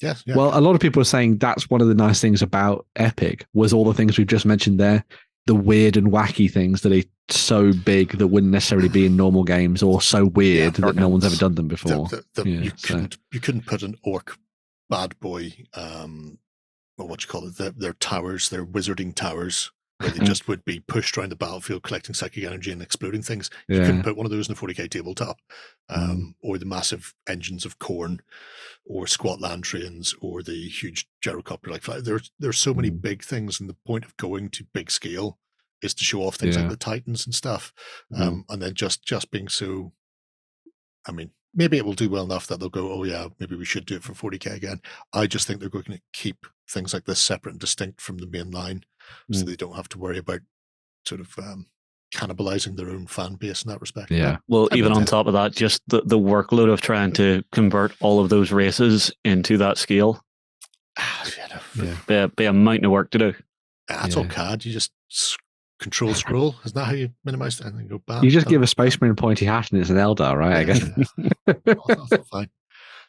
Yeah, yeah.
Well, a lot of people are saying that's one of the nice things about Epic was all the things we've just mentioned there, the weird and wacky things that are so big that wouldn't necessarily be in normal games, or so weird that no one's ever done them
The-
before.
the- the-
Yeah,
you
so-
couldn't you couldn't put an orc bad boy, um, or what you call it, their, their towers, their wizarding towers, where they
Mhm.
just would be pushed around the battlefield, collecting psychic energy and exploding things. You
Yeah.
couldn't put one of those in a 40k tabletop, um,
Mm.
or the massive engines of Khorne, or squat land trains, or the huge gyrocopter like fly. There's there's so many
Mm.
big things, and the point of going to big scale is to show off things
Yeah.
like the Titans and stuff,
Mm.
um, and then just just being so. I mean, maybe it will do well enough that they'll go, oh yeah, maybe we should do it for 40k again. I just think they're going to keep things like this separate and distinct from the main line, so
Mm.
they don't have to worry about sort of um, cannibalizing their own fan base in that respect.
yeah.
Well,
I
even on top of that, just the, the workload of trying to convert all of those races into that scale,
Ah,
Yeah.
be a, be a mountain of work to do.
That's all
Yeah.
CAD. You just control scroll. Isn't that how you minimize it? And then go bam.
You just
bam,
give a
bam.
space marine a pointy hat and it's an Eldar, right? I guess.
Yeah. That's fine.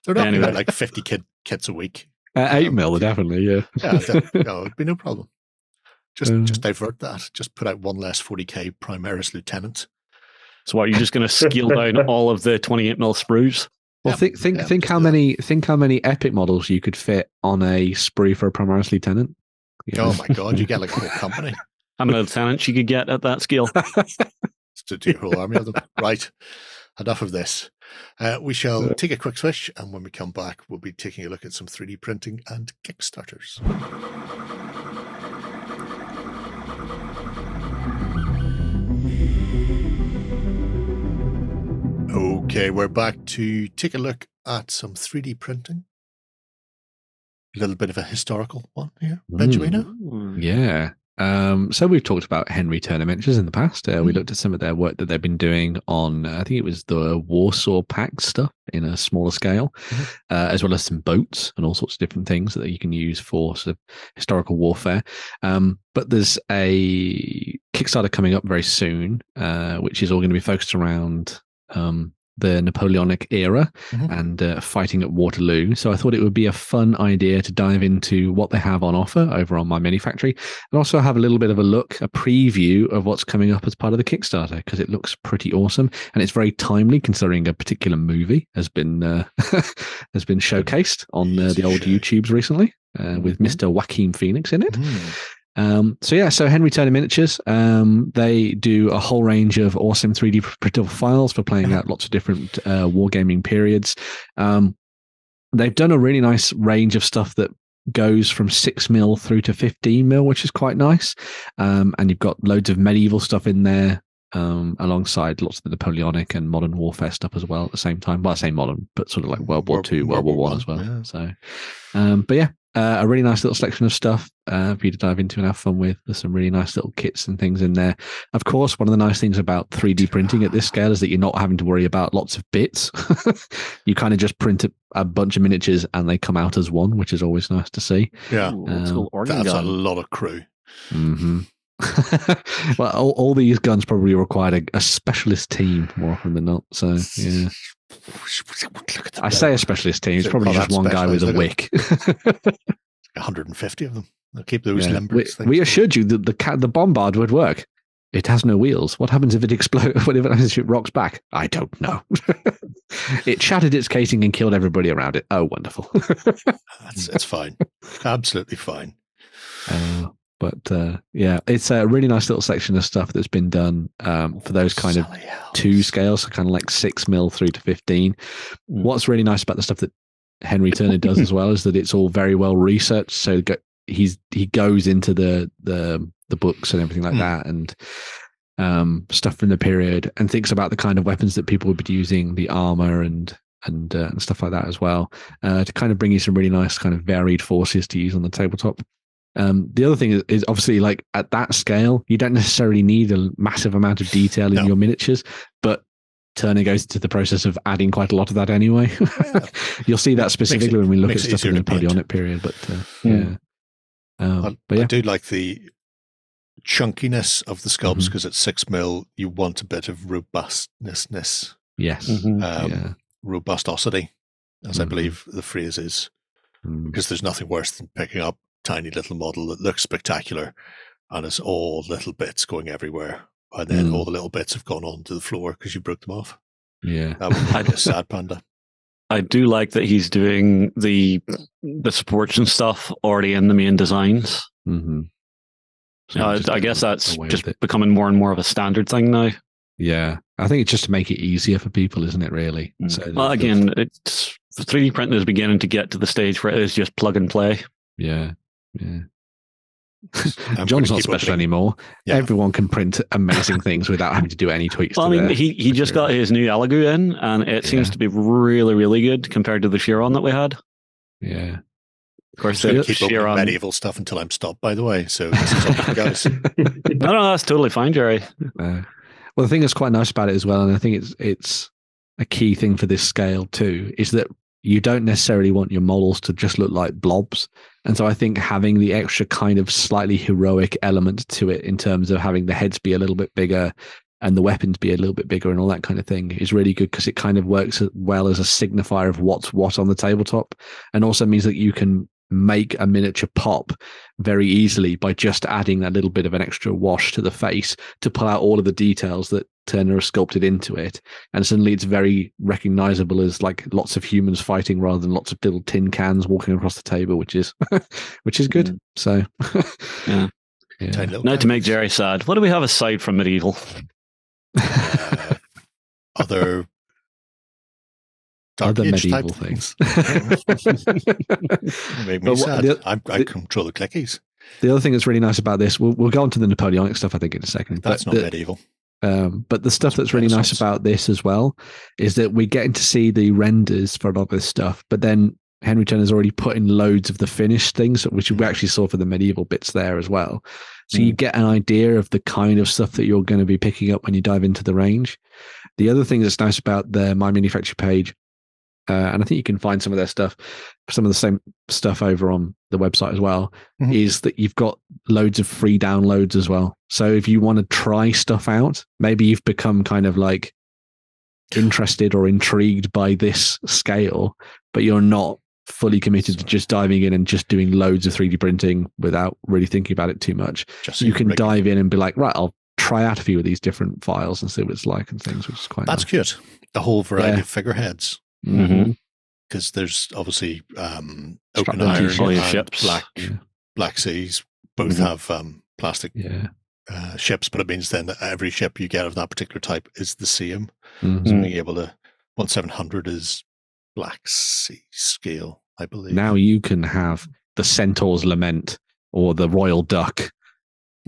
They're not
Anyway.
like 50 kid, kits a week.
Uh, eight mil, definitely, yeah.
Yeah, that- no, it'd be no problem. Just
Uh.
just divert that. Just put out one less 40k Primaris Lieutenant.
So, what, you're just going to scale down all of the 28 mil sprues?
Well,
Yeah,
think think
yeah,
think how
do
many think how many epic models you could fit on a sprue for a Primaris lieutenant. You know?
Oh my god, you get like a whole company
How many lieutenants you could get at that scale?
to do a whole army of them. Right. Enough of this. Uh, we shall take a quick switch, and when we come back, we'll be taking a look at some 3D printing and Kickstarters. Okay, we're back to take a look at some 3D printing. A little bit of a historical one here,
Mm.
Benjamino.
Yeah. Um, so we've talked about Henry Turner Miniatures in the past. Uh, we
Mhm.
looked at some of their work that they've been doing on, uh, I think it was the Warsaw Pact stuff in a smaller scale,
Mhm.
uh, as well as some boats and all sorts of different things that you can use for sort of historical warfare. Um, but there's a Kickstarter coming up very soon, uh, which is all going to be focused around um, the Napoleonic era
Mhm.
and uh, fighting at Waterloo. So I thought it would be a fun idea to dive into what they have on offer over on MyMiniFactory, and also have a little bit of a look, a preview of what's coming up as part of the Kickstarter because it looks pretty awesome and it's very timely considering a particular movie has been uh, has been showcased on uh, the old YouTubes recently uh, with. Mr. Joaquin Phoenix in it.
Mm.
Um, so yeah, so Henry Turner Miniatures, um, they do a whole range of awesome 3D printable files for playing out lots of different uh, wargaming periods. Um, they've done a really nice range of stuff that goes from six mil through to 15 mil, which is quite nice. Um, and you've got loads of medieval stuff in there. Um, alongside lots of the Napoleonic and modern warfare stuff as well at the same time. Well, I say modern, but sort of like World War Two, World, War One as well.
yeah.
So, um, but yeah, uh, a really nice little selection of stuff uh, for you to dive into and have fun with. There's some really nice little kits and things in there. Of course, one of the nice things about 3D printing at this scale is that you're not having to worry about lots of bits. you kind of just print a, a bunch of miniatures and they come out as one, which is always nice to see.
Yeah,
Ooh, it's called
that's a lot of crew.
hmm well, all, all these guns probably required a, a specialist team more often than not. So, yeah. I say a specialist team. It's probably
not
just one guy with a wick.
150 of them. They'll keep those
Yeah. We, we assured you that the ca- the bombard would work. It has no wheels. What happens if it explodes? What if it rocks back? I don't know. it shattered its casing and killed everybody around it. Oh, wonderful.
That's, it's fine. Absolutely fine.
Uh, but uh, yeah, it's a really nice little section of stuff that's been done um, for those kind of
sallet helms.
two scales, so kind of like six mil through to 15. What's really nice about the stuff that Henry Turner does as well is that it's all very well researched. So go, he's he goes into the the the books and everything like
Hmm.
that, and um, stuff from the period, and thinks about the kind of weapons that people would be using, the armor and and uh, and stuff like that as well, uh, to kind of bring you some really nice kind of varied forces to use on the tabletop. Um, the other thing is, is obviously like at that scale, you don't necessarily need a massive amount of detail in
No.
your miniatures, but Turner goes into the process of adding quite a lot of that anyway. You'll see that specifically
it-
when we look at stuff in the
to
period. But uh,
Hmm.
yeah, um,
I,
but
I do like the chunkiness of the sculpts because at six mil, you want a bit of robustness,
yes,
Mhm.
um,
yeah,
robustosity, as I
Mhm.
believe the phrase is.
Mm,
Because there's nothing worse than picking up a tiny little model that looks spectacular and it's all little bits going everywhere. And then
Mm.
all the little bits have gone onto the floor because you broke them off.
yeah,
That would be a sad panda.
I do like that he's doing the the supports and stuff already in the main designs.
hmm
Uh, I guess that's just becoming more and more of a standard thing now.
yeah. I think it's just to make it easier for people, isn't it? Really.
Mm.
So
Well, again, it's 3D printing is beginning to get to the stage where it is just plug and play.
yeah, yeah. John's not special
opening-
anymore.
Yeah.
Everyone can print amazing things without having to do any tweaks.
Well, I mean, he, he just got his new Elegoo in, and it seems
Yeah.
to be really, really good compared to the Chiron that we had.
Yeah.
Of course,
I'm going to keep opening
Chiron.
medieval stuff until I'm stopped, by the way. So this is up to guys.
No, no, that's totally fine, Jerry.
Uh, well, the thing that's quite nice about it as well, and I think it's it's a key thing for this scale too, is that you don't necessarily want your models to just look like blobs. And so I think having the extra kind of slightly heroic element to it in terms of having the heads be a little bit bigger and the weapons be a little bit bigger and all that kind of thing is really good because it kind of works well as a signifier of what's what on the tabletop and also means that you can make a miniature pop very easily by just adding that little bit of an extra wash to the face to pull out all of the details that Turner has sculpted into it. And suddenly it's very recognizable as like lots of humans fighting rather than lots of little tin cans walking across the table, which is which is good. So
Yeah.
Yeah.
Now to make. Jerry sad, what do we have aside from medieval?
Uh, other Dark
Other medieval things.
Me sad.
the-
I, I
the-
control the clickies.
The other thing that's really nice about this, we'll, we'll go on to the Napoleonic stuff, I think, in a second.
That's not
the,
medieval.
Um, but the stuff that's really nice about this as well is that we're getting to see the renders for a lot of this stuff. But then Henry Turner's already put in loads of the finished things, which we
Mm.
actually saw for the medieval bits there as well. So you get an idea of the kind of stuff that you're going to be picking up when you dive into the range. The other thing that's nice about the MyMiniFactory page, uh, and I think you can find some of their stuff, some of the same stuff over on the website as well,
Mhm.
is that you've got loads of free downloads as well. So if you want to try stuff out, maybe you've become kind of like interested or intrigued by this scale, but you're not fully committed to just diving in and just doing loads of 3D printing without really thinking about it too much,
Just
you can
rig-
dive in and be like, right, I'll try out a few of these different files and see what it's like and things, which is quite
That's
nice.
good. A whole variety
Yeah.
of figureheads Because there's obviously um, Oak
and
Iron
ships.
And
ships.
black
Yeah.
black seas both
Mhm.
have um, plastic
Yeah.
uh, ships, but it means then that every ship you get of that particular type is the same.
Mhm.
So being able to one seven hundred is black sea scale, I believe.
Now you can have the Centaur's Lament or the Royal Duck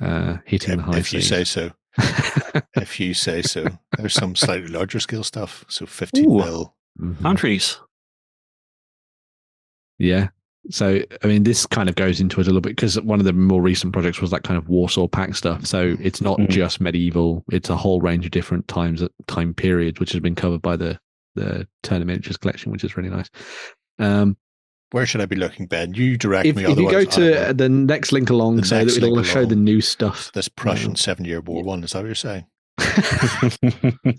uh, hitting the
if,
high
if you say so. if you say so. There's some slightly larger scale stuff. So 15
Ooh.
mil.
Mhm.
Countries.
Yeah. So, I mean, this kind of goes into it a little bit because one of the more recent projects was that kind of Warsaw Pact stuff. So it's not
Mhm.
just medieval; it's a whole range of different times, uh, time periods, which has been covered by the the Turner Miniatures collection, which is really nice. Um,
Where should I be looking, Ben? You direct
if,
me.
if you go to the next link along,
The
so
next
that it'll
link
show the new stuff
this Prussian
um,
Seven Year War one, is that what you're saying?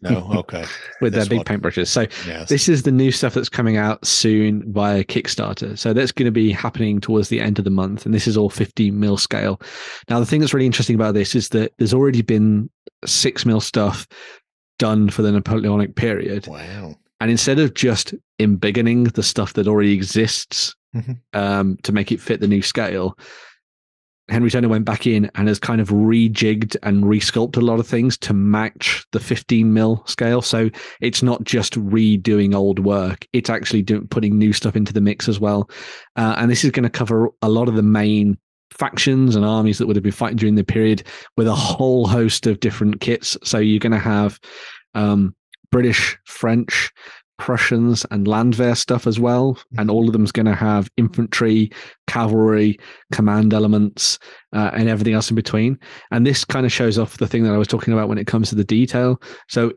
No, okay.
with their big
one.
paintbrushes. So
Yes.
This is the new stuff that's coming out soon via Kickstarter. So that's going to be happening towards the end of the month. And this is all 15 mil scale. Now, the thing that's really interesting about this is that there's already been six mil stuff done for the Napoleonic period.
wow.
And instead of just embiggening the stuff that already exists
Mhm.
um, to make it fit the new scale, Henry Turner went back in and has kind of rejigged and resculpted a lot of things to match the 15 mil scale. So it's not just redoing old work; it's actually do, putting new stuff into the mix as well. Uh, and this is going to cover a lot of the main factions and armies that would have been fighting during the period with a whole host of different kits. So you're going to have um, British, French, Prussians, and Landwehr stuff as well. And all of them's going to have infantry, cavalry, command elements, uh, and everything else in between. And this kind of shows off the thing that I was talking about when it comes to the detail. So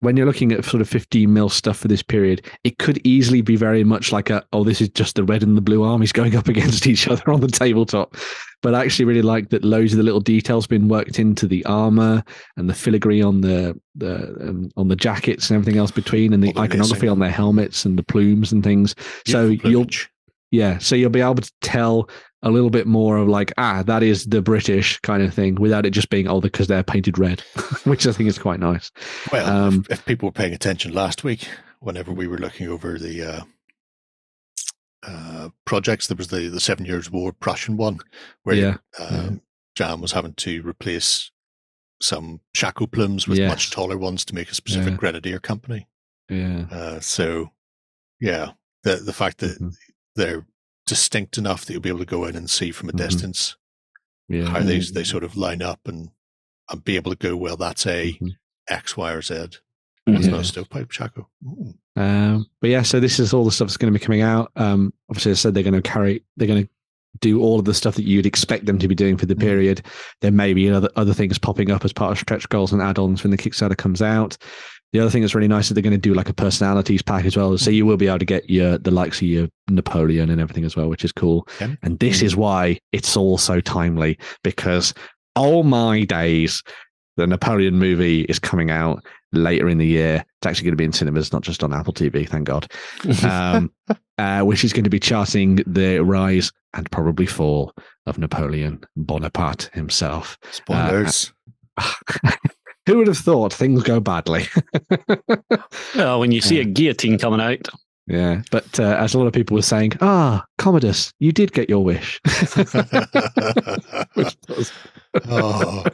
when you're looking at sort of 15 mil stuff for this period, it could easily be very much like a, oh, this is just the red and the blue armies going up against each other on the tabletop. But I actually really like that loads of the little details been worked into the armor and the filigree on the the um, on the jackets and everything else between, and the
All
iconography on their helmets and the plumes and things. so you'll yeah, so you'll be able to tell a little bit more of like, ah, that is the British kind of thing, without it just being oh, because they're painted red, which I think is quite nice.
Well,
um,
if, if people were paying attention last week, whenever we were looking over the uh, uh, projects, there was the, the Seven Years' War Prussian one, where
Yeah,
um, Jam was having to replace some shako plumes with
Yes.
much taller ones to make a specific
Yeah.
grenadier company.
Yeah,
Uh, so, yeah, the the fact that
Mhm.
they're distinct enough that you'll be able to go in and see from a
Mhm.
distance
yeah.
how they they sort of line up and and be able to go well. That's a
Mhm.
X, Y, or Z. That's
Yeah.
not a stovepipe. Ooh.
Um, but yeah, so this is all the stuff that's going to be coming out. Um, obviously, I said they're going to carry, they're going to do all of the stuff that you'd expect them to be doing for the
Mhm.
period. There may be other other things popping up as part of stretch goals and add-ons when the Kickstarter comes out. The other thing that's really nice is they're going to do like a personalities pack as well, so you will be able to get your the likes of your Napoleon and everything as well, which is cool.
Okay.
And this is why it's all so timely because oh my days, the Napoleon movie is coming out later in the year. It's actually going to be in cinemas, not just on Apple TV, thank God. Um, uh, which is going to be charting the rise and probably fall of Napoleon Bonaparte himself.
Spoilers.
Who would have thought things go badly?
well, when you see a guillotine coming out,
yeah, but uh, as a lot of people were saying, ah, Commodus, you did get your wish. Which does.
oh,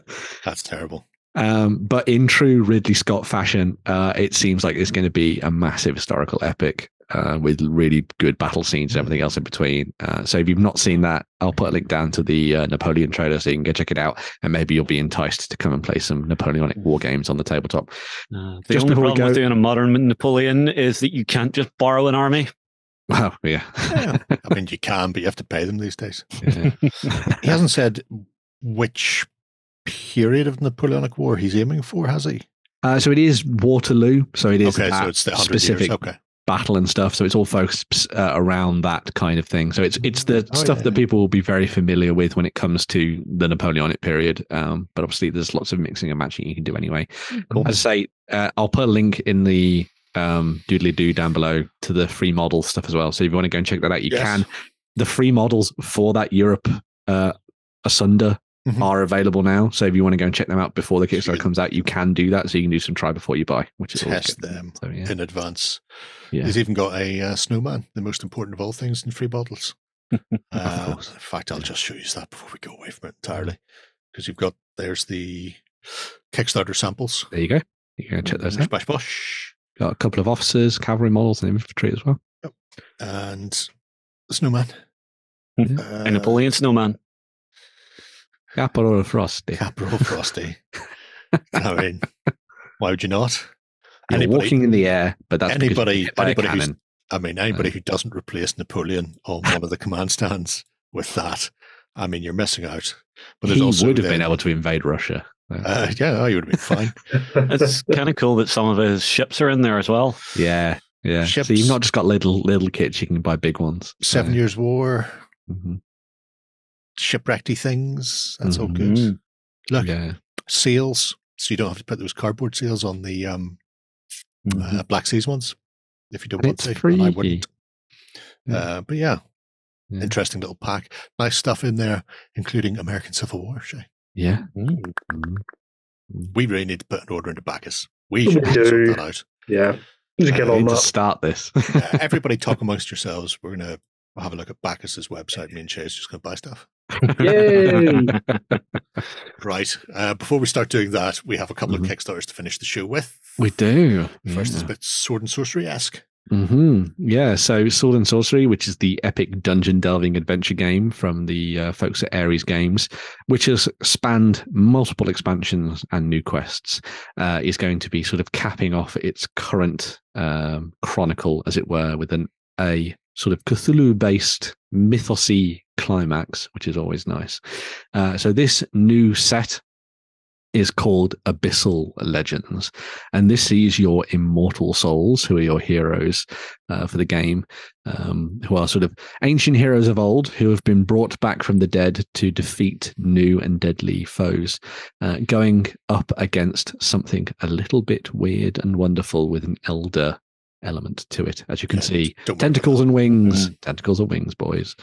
that's terrible.
Um, but in true Ridley Scott fashion, uh, it seems like it's going to be a massive historical epic uh, with really good battle scenes and everything else in between. Uh, so if you've not seen that, I'll put a link down to the uh, Napoleon trailer so you can go check it out, and maybe you'll be enticed to come and play some Napoleonic war games on the tabletop.
uh, the
Just
only problem
go-
with doing a modern Napoleon is that you can't just borrow an army.
Wow, yeah,
Yeah. I mean, you can, but you have to pay them these days.
yeah.
He hasn't said which period of Napoleonic War he's aiming for, has he?
Uh, so it is Waterloo. So it is
Okay, so it's the 100
specific
years. Okay.
Battle and stuff. So it's all focused uh, around that kind of thing. So it's it's the
Oh,
stuff
yeah.
that people will be very familiar with when it comes to the Napoleonic period. Um, but obviously, there's lots of mixing and matching you can do anyway.
Cool.
As I say, uh, I'll put a link in the um, doodly doo down below to the free model stuff as well. So if you want to go and check that out, you
Yes.
can. The free models for that Europe uh, Asunder
Mhm.
are available now. So if you want to go and check them out before the Kickstarter comes out, you can do that. So you can do some try before you buy, which is
Test them
So yeah,
in advance.
Yeah.
He's even got a uh, snowman, the most important of all things in free bottles. Uh, in fact, I'll just show you that before we go away from it entirely, because you've got there's the Kickstarter samples.
There you go. You can check those out.
Bash bosh,
Got a couple of officers, cavalry models, and infantry as well.
and the snowman.
Mhm.
Uh,
A Napoleon snowman.
Capital Frosty.
Capital Frosty. I mean, why would you not?
You're
Anybody-
walking in the air, but that's
anybody-
you're hit by a
anybody who's- I mean, anybody who doesn't replace Napoleon on one of the command stands with that, I mean, you're missing out. But there's
he
also
would have been able to invade Russia.
Uh, yeah, oh, you would have been fine.
It's kind of cool that some of his ships are in there as well.
yeah, yeah. So you've not just got little little kits; you can buy big ones.
Seven
So,
Years War,
mhm.
shipwrecky things. That's all good.
Mhm.
Look,
Yeah,
seals. So you don't have to put those cardboard seals on the um, uh, Black Seas ones if you don't
And
want
Mm-hmm. it's
to. and I wouldn't.
Yeah.
Uh, but yeah,
Yeah.
interesting little pack. Nice stuff in there, including American Civil War. Shay.
yeah.
Mm.
Mhm.
We really need to put an order into Bacchus. We
We
should sort
do.
that out.
yeah. Just get
Uh,
on
Need to start this.
Uh, everybody talk amongst yourselves. We're gonna have a look at Bacchus's website. Me and Shay's just gonna buy stuff.
Yay!
Right. Uh, before we start doing that, we have a couple
Mhm.
of Kickstarters to finish the show with.
we do.
First is
yeah.
a bit sword and sorcery esque.
hmm Yeah, so Sword and Sorcery, which is the epic dungeon delving adventure game from the uh, folks at Ares Games, which has spanned multiple expansions and new quests, uh, is going to be sort of capping off its current um, chronicle, as it were, with an a sort of Cthulhu-based mythosy climax, which is always nice. Uh, so this new set is called Abyssal Legends. And this sees your immortal souls, who are your heroes uh, for the game, um, who are sort of ancient heroes of old who have been brought back from the dead to defeat new and deadly foes, uh, going up against something a little bit weird and wonderful with an elder element to it, as you can
Yeah,
see.
don't worry about
Tentacles and wings, tentacles and wings, boys.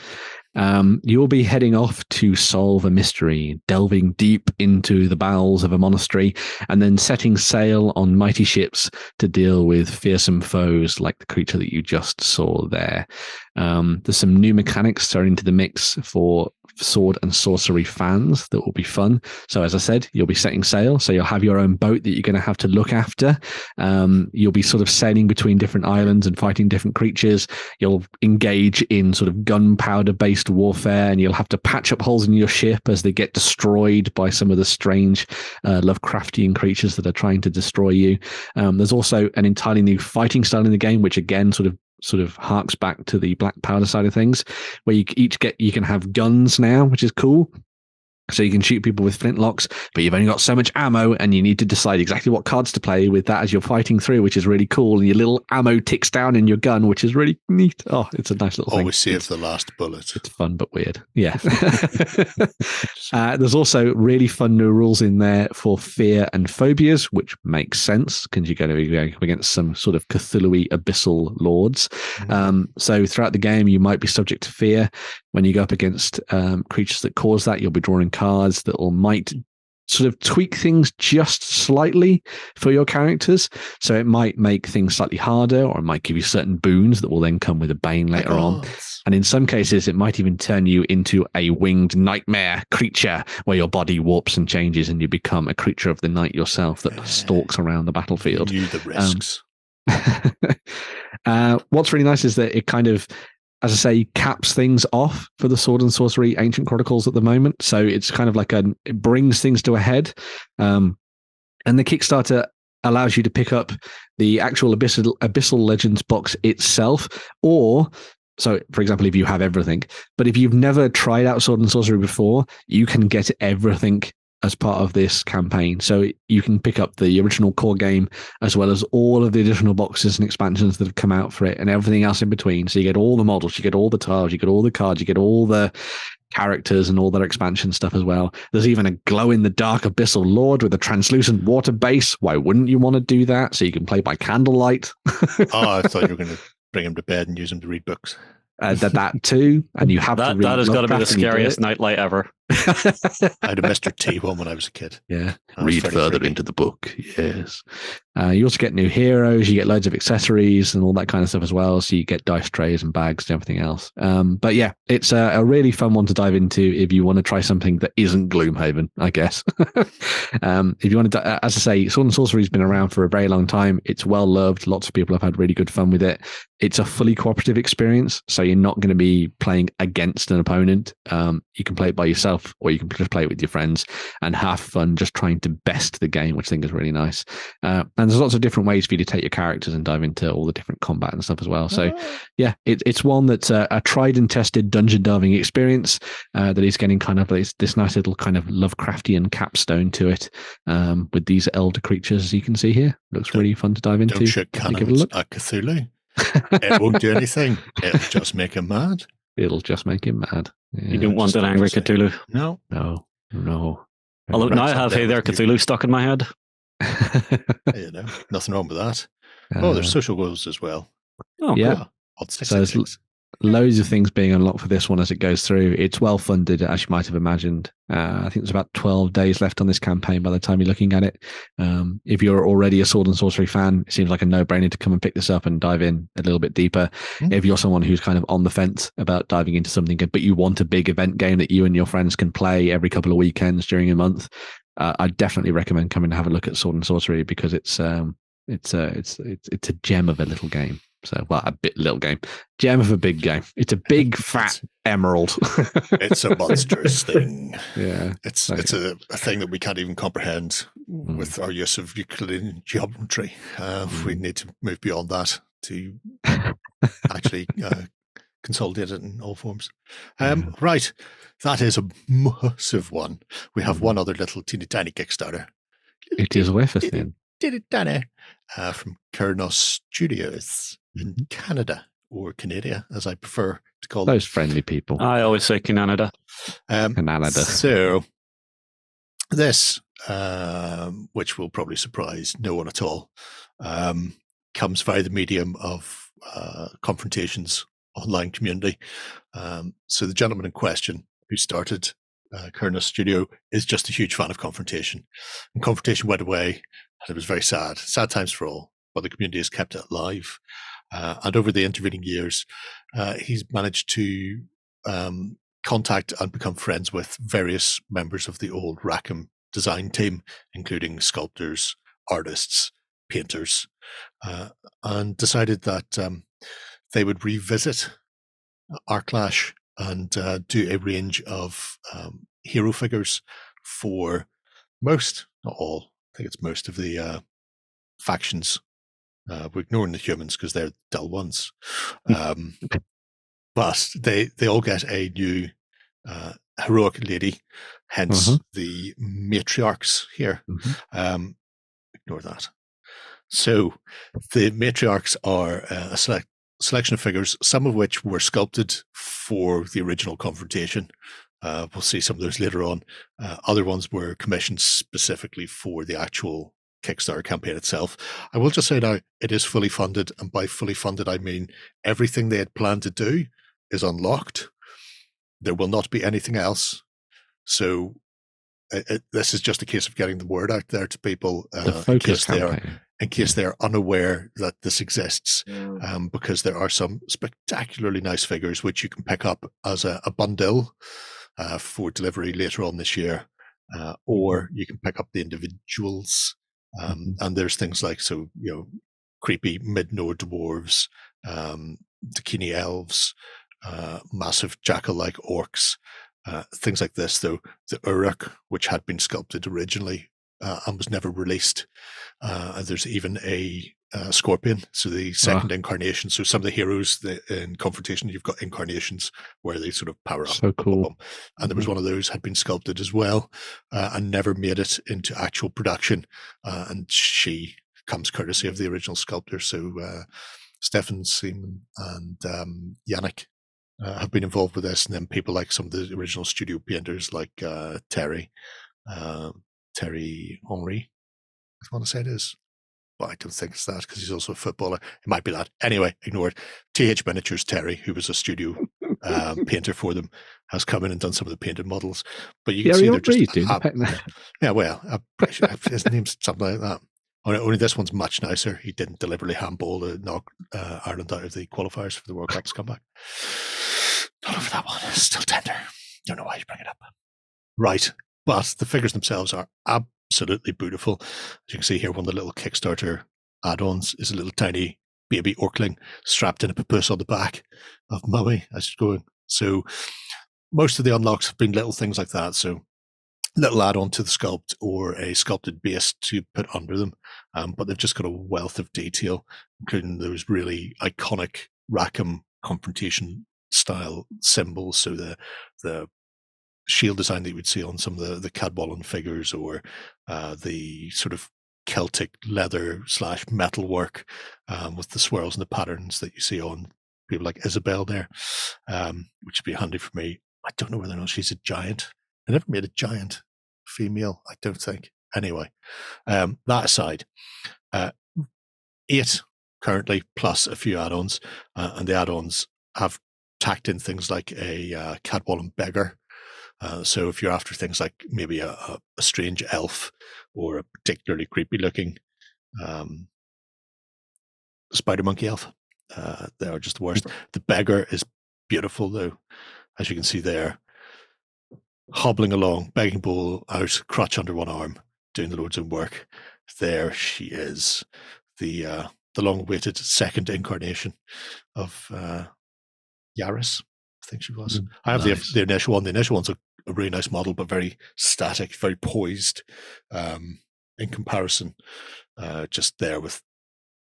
Um, you'll be heading off to solve a mystery, delving deep into the bowels of a monastery, and then setting sail on mighty ships to deal with fearsome foes like the creature that you just saw there. Um, there's some new mechanics thrown into the mix for sword and sorcery fans that will be fun. So, as I said, you'll be setting sail. So, you'll have your own boat that you're going to have to look after. Um, you'll be sort of sailing between different islands and fighting different creatures. You'll engage in sort of gunpowder based warfare and you'll have to patch up holes in your ship as they get destroyed by some of the strange uh, Lovecraftian creatures that are trying to destroy you. Um, there's also an entirely new fighting style in the game, which again sort of sort of harks back to the black powder side of things, where you each get you can have guns now, which is cool. So you can shoot people with flintlocks, but you've only got so much ammo, and you need to decide exactly what cards to play with that as you're fighting through, which is really cool. And your little ammo ticks down in your gun, which is really neat. Oh, it's a nice little thing.
Always save the last bullet.
It's fun but weird. Yeah. uh, there's also really fun new rules in there for fear and phobias, which makes sense because you're going to be going up against some sort of Cthulhu abyssal lords. Um, so throughout the game, you might be subject to fear. When you go up against um, creatures that cause that, you'll be drawing cards that will might sort of tweak things just slightly for your characters. So it might make things slightly harder, or it might give you certain boons that will then come with a bane later on. And in some cases, it might even turn you into a winged nightmare creature where your body warps and changes and you become a creature of the night yourself that
Yeah.
stalks around the battlefield.
Knew the risks.
uh, what's really nice is that it kind of, as I say, caps things off for the Sword and Sorcery Ancient Chronicles at the moment. So it's kind of like a, it brings things to a head. Um, and the Kickstarter allows you to pick up the actual Abyssal, Abyssal Legends box itself, or so, for example, if you have everything, but if you've never tried out Sword and Sorcery before, you can get everything as part of this campaign. So you can pick up the original core game as well as all of the additional boxes and expansions that have come out for it and everything else in between. So you get all the models, you get all the tiles, you get all the cards, you get all the characters and all their expansion stuff as well. There's even a glow in the dark abyssal lord with a translucent water base. Why wouldn't you want to do that? So you can play by candlelight.
oh, I thought you were going to bring him to bed and use him to read books.
Uh, that, that too, and you have
that.
to.
That has got to be the
Lovecraft and you do
scariest
it.
nightlight ever.
I had a Mr. T one when I was a kid.
Yeah. Read further
creepy.
into the book. Yes. Uh, you also get new heroes. You get loads of accessories and all that kind of stuff as well. So you get dice trays and bags and everything else. Um, but yeah, it's a, a really fun one to dive into if you want to try something that isn't Gloomhaven, I guess. um, if you want to, as I say, Sword and Sorcery has been around for a very long time. It's well loved. Lots of people have had really good fun with it. It's a fully cooperative experience. So you're not going to be playing against an opponent. Um, you can play it by yourself or you can just play it with your friends and have fun just trying to best the game, which I think is really nice. Uh, and there's lots of different ways for you to take your characters and dive into all the different combat and stuff as well. So yeah, it, it's one that's a, a tried and tested dungeon diving experience uh, that is getting kind of this, this nice little kind of Lovecraftian capstone to it um, with these elder creatures, as you can see here. Looks
Don't-
really fun to dive into.
Don't shoot
Definitely
cannons
give it a
at Cthulhu. it won't do anything. It'll just make him mad.
It'll just make him mad.
You don't want
just
an angry
I'm.
Cthulhu.
No.
No, no.
Although now I have
so
Hey There
that would be-
Cthulhu stuck in my head.
You know, nothing wrong with that. Oh, there's
Uh,
social goals as well.
Oh,
Yeah.
Ah, odd six,
So
six, six.
Loads of things being unlocked for this one as it goes through. It's well funded, as you might have imagined. Uh, I think there's about 12 days left on this campaign by the time you're looking at it. Um, if you're already a Sword and Sorcery fan, it seems like a no brainer to come and pick this up and dive in a little bit deeper.
Mm.
If you're someone who's kind of on the fence about diving into something, good, but you want a big event game that you and your friends can play every couple of weekends during a month, uh, I definitely recommend coming to have a look at Sword and Sorcery because it's um, it's a it's it's it's a gem of a little game. So, well, a bit little game, gem of a big game. It's a big fat emerald.
It's a monstrous thing.
yeah,
It's
Right.
it's a, a thing that we can't even comprehend
Mm.
with our use of Euclidean geometry. Uh, We
Mm.
need to move beyond that to actually uh, consolidate it in all forms. Um, Right, that is a massive one. We have
Mm.
one other little teeny tiny Kickstarter.
it is with us then.
Teeny tiny uh, from Kernos Studios in. Canada or Canada, as I prefer to call
Those friendly people.
I always say Canada.
Um,
Canada.
So, this, um, which will probably surprise no one at all, um, comes via the medium of uh, confrontations online community. Um, so, the gentleman in question who started uh, Kernos Studio is just a huge fan of confrontation. And confrontation went away, and it was very sad. Sad times for all, but the community has kept it alive. Uh, and over the intervening years, uh, he's managed to um, contact and become friends with various members of the old Rackham design team, including sculptors, artists, painters, uh, and decided that um, they would revisit Aarklash and uh, do a range of um, hero figures for most, not all, I think it's most of the uh, factions. Uh, we're ignoring the humans because they're dull ones. Um, but they, they all get a new uh, heroic lady, hence
Mhm.
the matriarchs here.
Mhm.
Um, ignore that. So the matriarchs are uh, a select, selection of figures, some of which were sculpted for the original confrontation. Uh, we'll see some of those later on. Uh, other ones were commissioned specifically for the actual Kickstarter campaign itself. I will just say now, it is fully funded, and by fully funded, I mean everything they had planned to do is unlocked. There will not be anything else. So it, it, this is just a case of getting the word out there to people uh,
The
in
focus
case they are
campaign.
in case they're unaware that this exists, um, because there are some spectacularly nice figures which you can pick up as a, a bundle uh, for delivery later on this year, uh, or you can pick up the individuals. Um, And there's things like so you know creepy mid-Nor dwarves, um, Daïkinee elves, uh, massive jackal-like orcs, uh, things like this. Though the Uruk, which had been sculpted originally uh, and was never released. Uh, and there's even a uh, scorpion, so the second
Ah.
incarnation. So some of the heroes the, in confrontation, you've got incarnations where they sort of power up.
So cool.
And there was one of those had been sculpted as well, uh, and never made it into actual production. Uh, and she comes courtesy of the original sculptor. So uh, Stéphane Simon and um, Yannick uh, have been involved with this, and then people like some of the original studio painters, like uh, Terry, uh, Terry Henry. I want to say it is, but I don't think it's that because he's also a footballer. It might be that. Anyway, ignore it. TH Miniatures Terry, who was a studio um, painter for them, has come in and done some of the painted models. But you can see they're just
dude.
ab- yeah, well, sure his name's something like that. Only, only this one's much nicer. He didn't deliberately handball to knock uh, Ireland out of the qualifiers for the World Cup's comeback. Not over that one. It's still tender. Don't know why you bring it up. Right. But the figures themselves are absolutely beautiful. As you can see here, one of the little Kickstarter add-ons is a little tiny baby orkling strapped in a papoose on the back of Mummy as she's going. So most of the unlocks have been little things like that. So little add-on to the sculpt or a sculpted base to put under them. Um, but they've just got a wealth of detail, including those really iconic Rackham confrontation style symbols. So the the shield design that you would see on some of the the Cadwallon figures, or uh, the sort of Celtic leather slash metal work um, with the swirls and the patterns that you see on people like Isabel there, um, which would be handy for me. I don't know whether or not she's a giant. I never made a giant female, I don't think. Anyway, um, that aside, uh, eight currently plus a few add-ons, uh, and the add-ons have tacked in things like a uh, Cadwallon beggar. Uh, so if you're after things like maybe a, a, strange elf or a particularly creepy looking um, spider monkey elf, uh, they are just the worst. The beggar is beautiful though, as you can see there, hobbling along, begging bowl out, crutch under one arm, doing the Lord's own work. There she is, the uh, the long-awaited second incarnation of uh, Yaris. I think she was.
Mm,
I have
nice.
the the initial one. The initial one's a, a really nice model, but very static, very poised. Um, in comparison, uh, just there with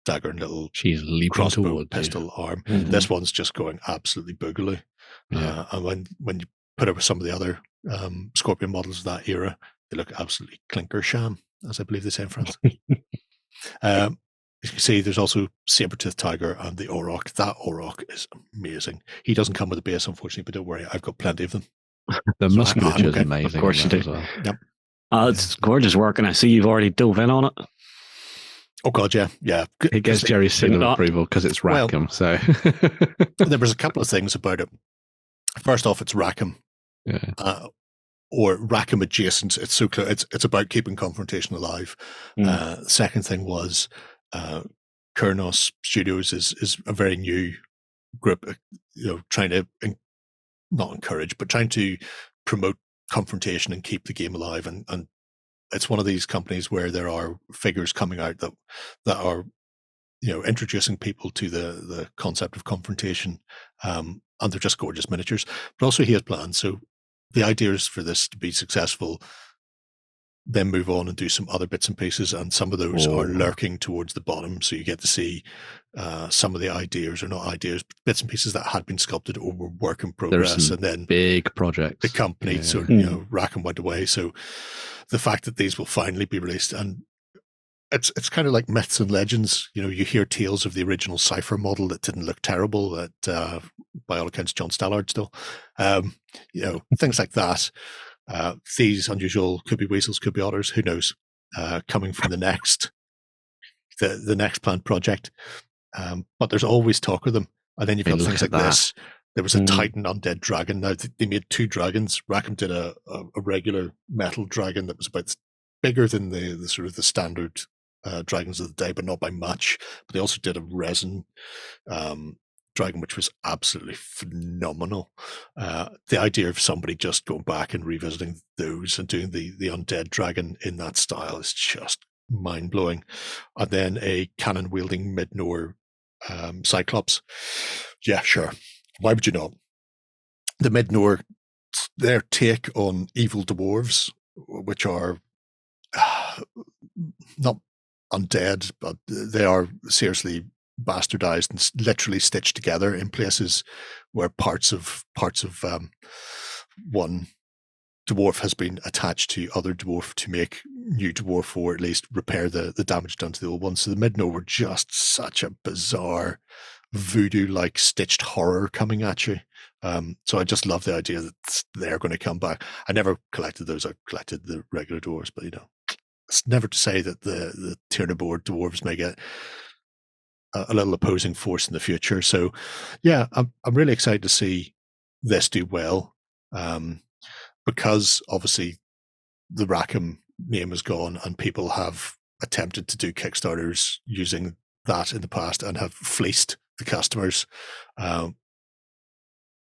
dagger and little
She's leaping
crossbow
towards you.
pistol arm.
Mhm.
This one's just going absolutely boogly.
Yeah.
Uh, and when when you put it with some of the other um, Scorpion models of that era, they look absolutely clinker sham, as I believe they say in France. um, you can see there's also Sabertooth Tiger and the Orok. That Orok is amazing. He doesn't come with a base, unfortunately, but don't worry, I've got plenty of them.
The
So
musculature is
of
amazing. in
course you do.
as well.
Uh, it's gorgeous work, and I see you've already dove in on it.
Oh God, yeah, yeah.
It gets Jerry's seal of approval because it's
Well-
Rackham. So
there was a couple of things about it. First off, it's Rackham.
yeah.
uh, or Rackham adjacent. It's so clear. It's it's about keeping confrontation alive.
Mm.
Uh, second thing was uh, Kernos Studios is is a very new group. uh, You know, trying to not encourage, but trying to promote confrontation and keep the game alive. And and it's one of these companies where there are figures coming out that that are you know introducing people to the the concept of confrontation um and they're just gorgeous miniatures but also he has plans so the idea is for this to be successful then move on and do some other bits and pieces and some of those are
Oh.
lurking towards the bottom so you get to see uh, some of the ideas or not ideas but bits and pieces that had been sculpted or were work in progress and then
Big projects.
the company
Yeah.
sort of,
Hmm.
you know Rackham went away so the fact that these will finally be released and it's it's kind of like myths and legends you know you hear tales of the original cipher model that didn't look terrible that uh, by all accounts John Stallard still um, you know things like that uh, these unusual could be weasels could be otters who knows uh, coming from the next the the next planned project um, but there's always talk of them and then you've got things like
that.
this there was a
Mm.
Titan undead dragon. Now th- they made two dragons. Rackham did a, a, a regular metal dragon that was about bigger than the, the sort of the standard uh, dragons of the day, but not by much. But they also did a resin um, dragon, which was absolutely phenomenal. Uh, the idea of somebody just going back and revisiting those and doing the the undead dragon in that style is just mind blowing. And then a cannon wielding Midnor um, Cyclops. Yeah, sure. Why would you not? The Midnor, their take on evil dwarves, which are not undead, but they are seriously bastardized and literally stitched together in places where parts of parts of um, one dwarf has been attached to other dwarf to make new dwarf or at least repair the, the damage done to the old one. So the Midnor were just such a bizarre voodoo like stitched horror coming at you. Um, so I just love the idea that they're going to come back. I never collected those. I collected the regular dwarves, but you know, it's never to say that the the board dwarves may get a, little opposing force in the future. So, yeah, I'm I'm really excited to see this do well, um, because obviously the Rackham name is gone, and people have attempted to do Kickstarters using that in the past and have fleeced the customers. Um,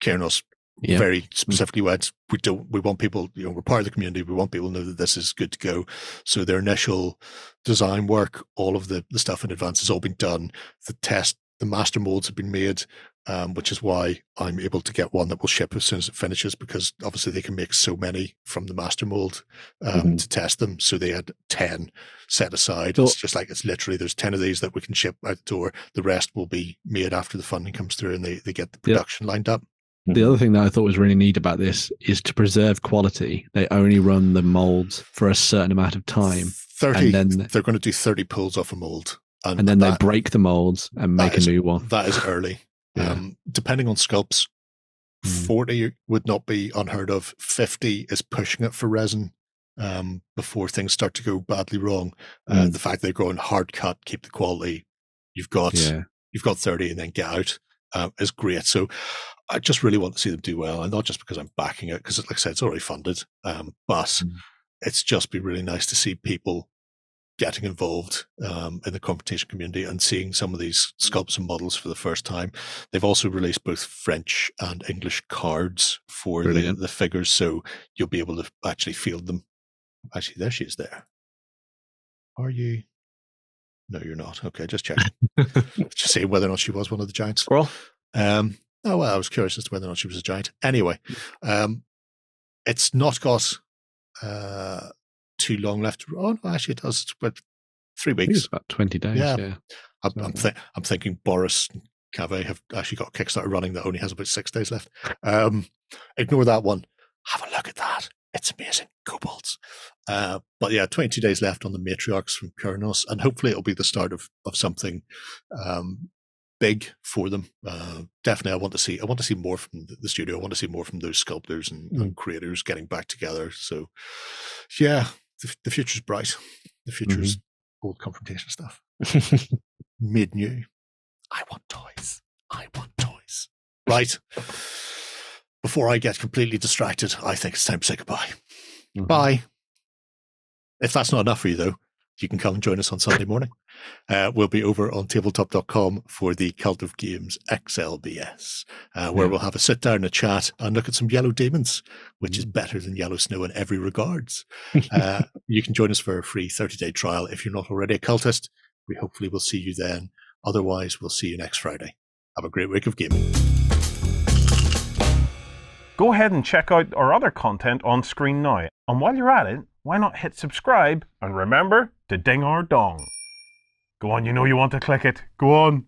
Keranos yeah. very specifically went, we don't, we want people, you know, we're part of the community. We want people to know that this is good to go. So their initial design work, all of the, the stuff in advance has all been done. The test, the master molds have been made, um, which is why I'm able to get one that will ship as soon as it finishes because obviously they can make so many from the master mold um, mm-hmm. to test them. So they had 10 set aside. So, it's just like it's literally there's 10 of these that we can ship out the door. The rest will be made after the funding comes through and they, they get the production lined up.
The other thing that I thought was really neat about this is to preserve quality. They only run the molds for a certain amount of time.
30, and then they're going to do 30 pulls off a mold.
And, and then that, they break the molds and make
is,
a new one.
That is early. Yeah. Um, depending on sculpts, mm. 40 would not be unheard of. 50 is pushing it for resin um, before things start to go badly wrong. Uh, mm. The fact they're going hard cut, keep the quality. You've got yeah. you've got 30 and then get out uh, is great. So I just really want to see them do well, and not just because I'm backing it, because like I said, it's already funded. Um, but mm. it's just been really nice to see people getting involved um, in the confrontation community and seeing some of these sculpts and models for the first time. They've also released both French and English cards for the, the, figures, so you'll be able to actually field them. Actually, there she is. There. Are you? No, you're not. Okay, just checking. just saying whether or not she was one of the giants.
Squirrel.
Um, Oh well, I was curious as to whether or not she was a giant. Anyway, um, it's not got uh, too long left. Oh no, actually, it does. It's about three weeks.
About twenty days. Yeah, yeah.
I'm, I'm, th- I'm, thinking Boris and Cave have actually got Kickstarter running that only has about six days left. Um, ignore that one. Have a look at that. It's amazing. Kobolds. Uh, but yeah, 22 days left on the matriarchs from Keranos, and hopefully it'll be the start of, of something um, big for them. Uh, definitely, I want to see. I want to see more from the studio. I want to see more from those sculptors and, mm. and creators getting back together. So, yeah, the, the future's bright. The future's mm-hmm. old confrontation stuff. Mid new. I want toys. I want toys. Right. Before I get completely distracted, I think it's time to say goodbye. Mm-hmm. Bye. If that's not enough for you, though, you can come and join us on Sunday morning. Uh, we'll be over on tabletop.com for the Cult of Games XLBS, uh, where yeah. we'll have a sit down, a chat, and look at some yellow demons, which is mm. better than yellow snow in every regards. Uh, you can join us for a free 30 day trial if you're not already a cultist. We hopefully will see you then. Otherwise, we'll see you next Friday. Have a great week of gaming.
Go ahead and check out our other content on screen now. And while you're at it, why not hit subscribe and remember to ding our dong. Go on, you know you want to click it. Go on.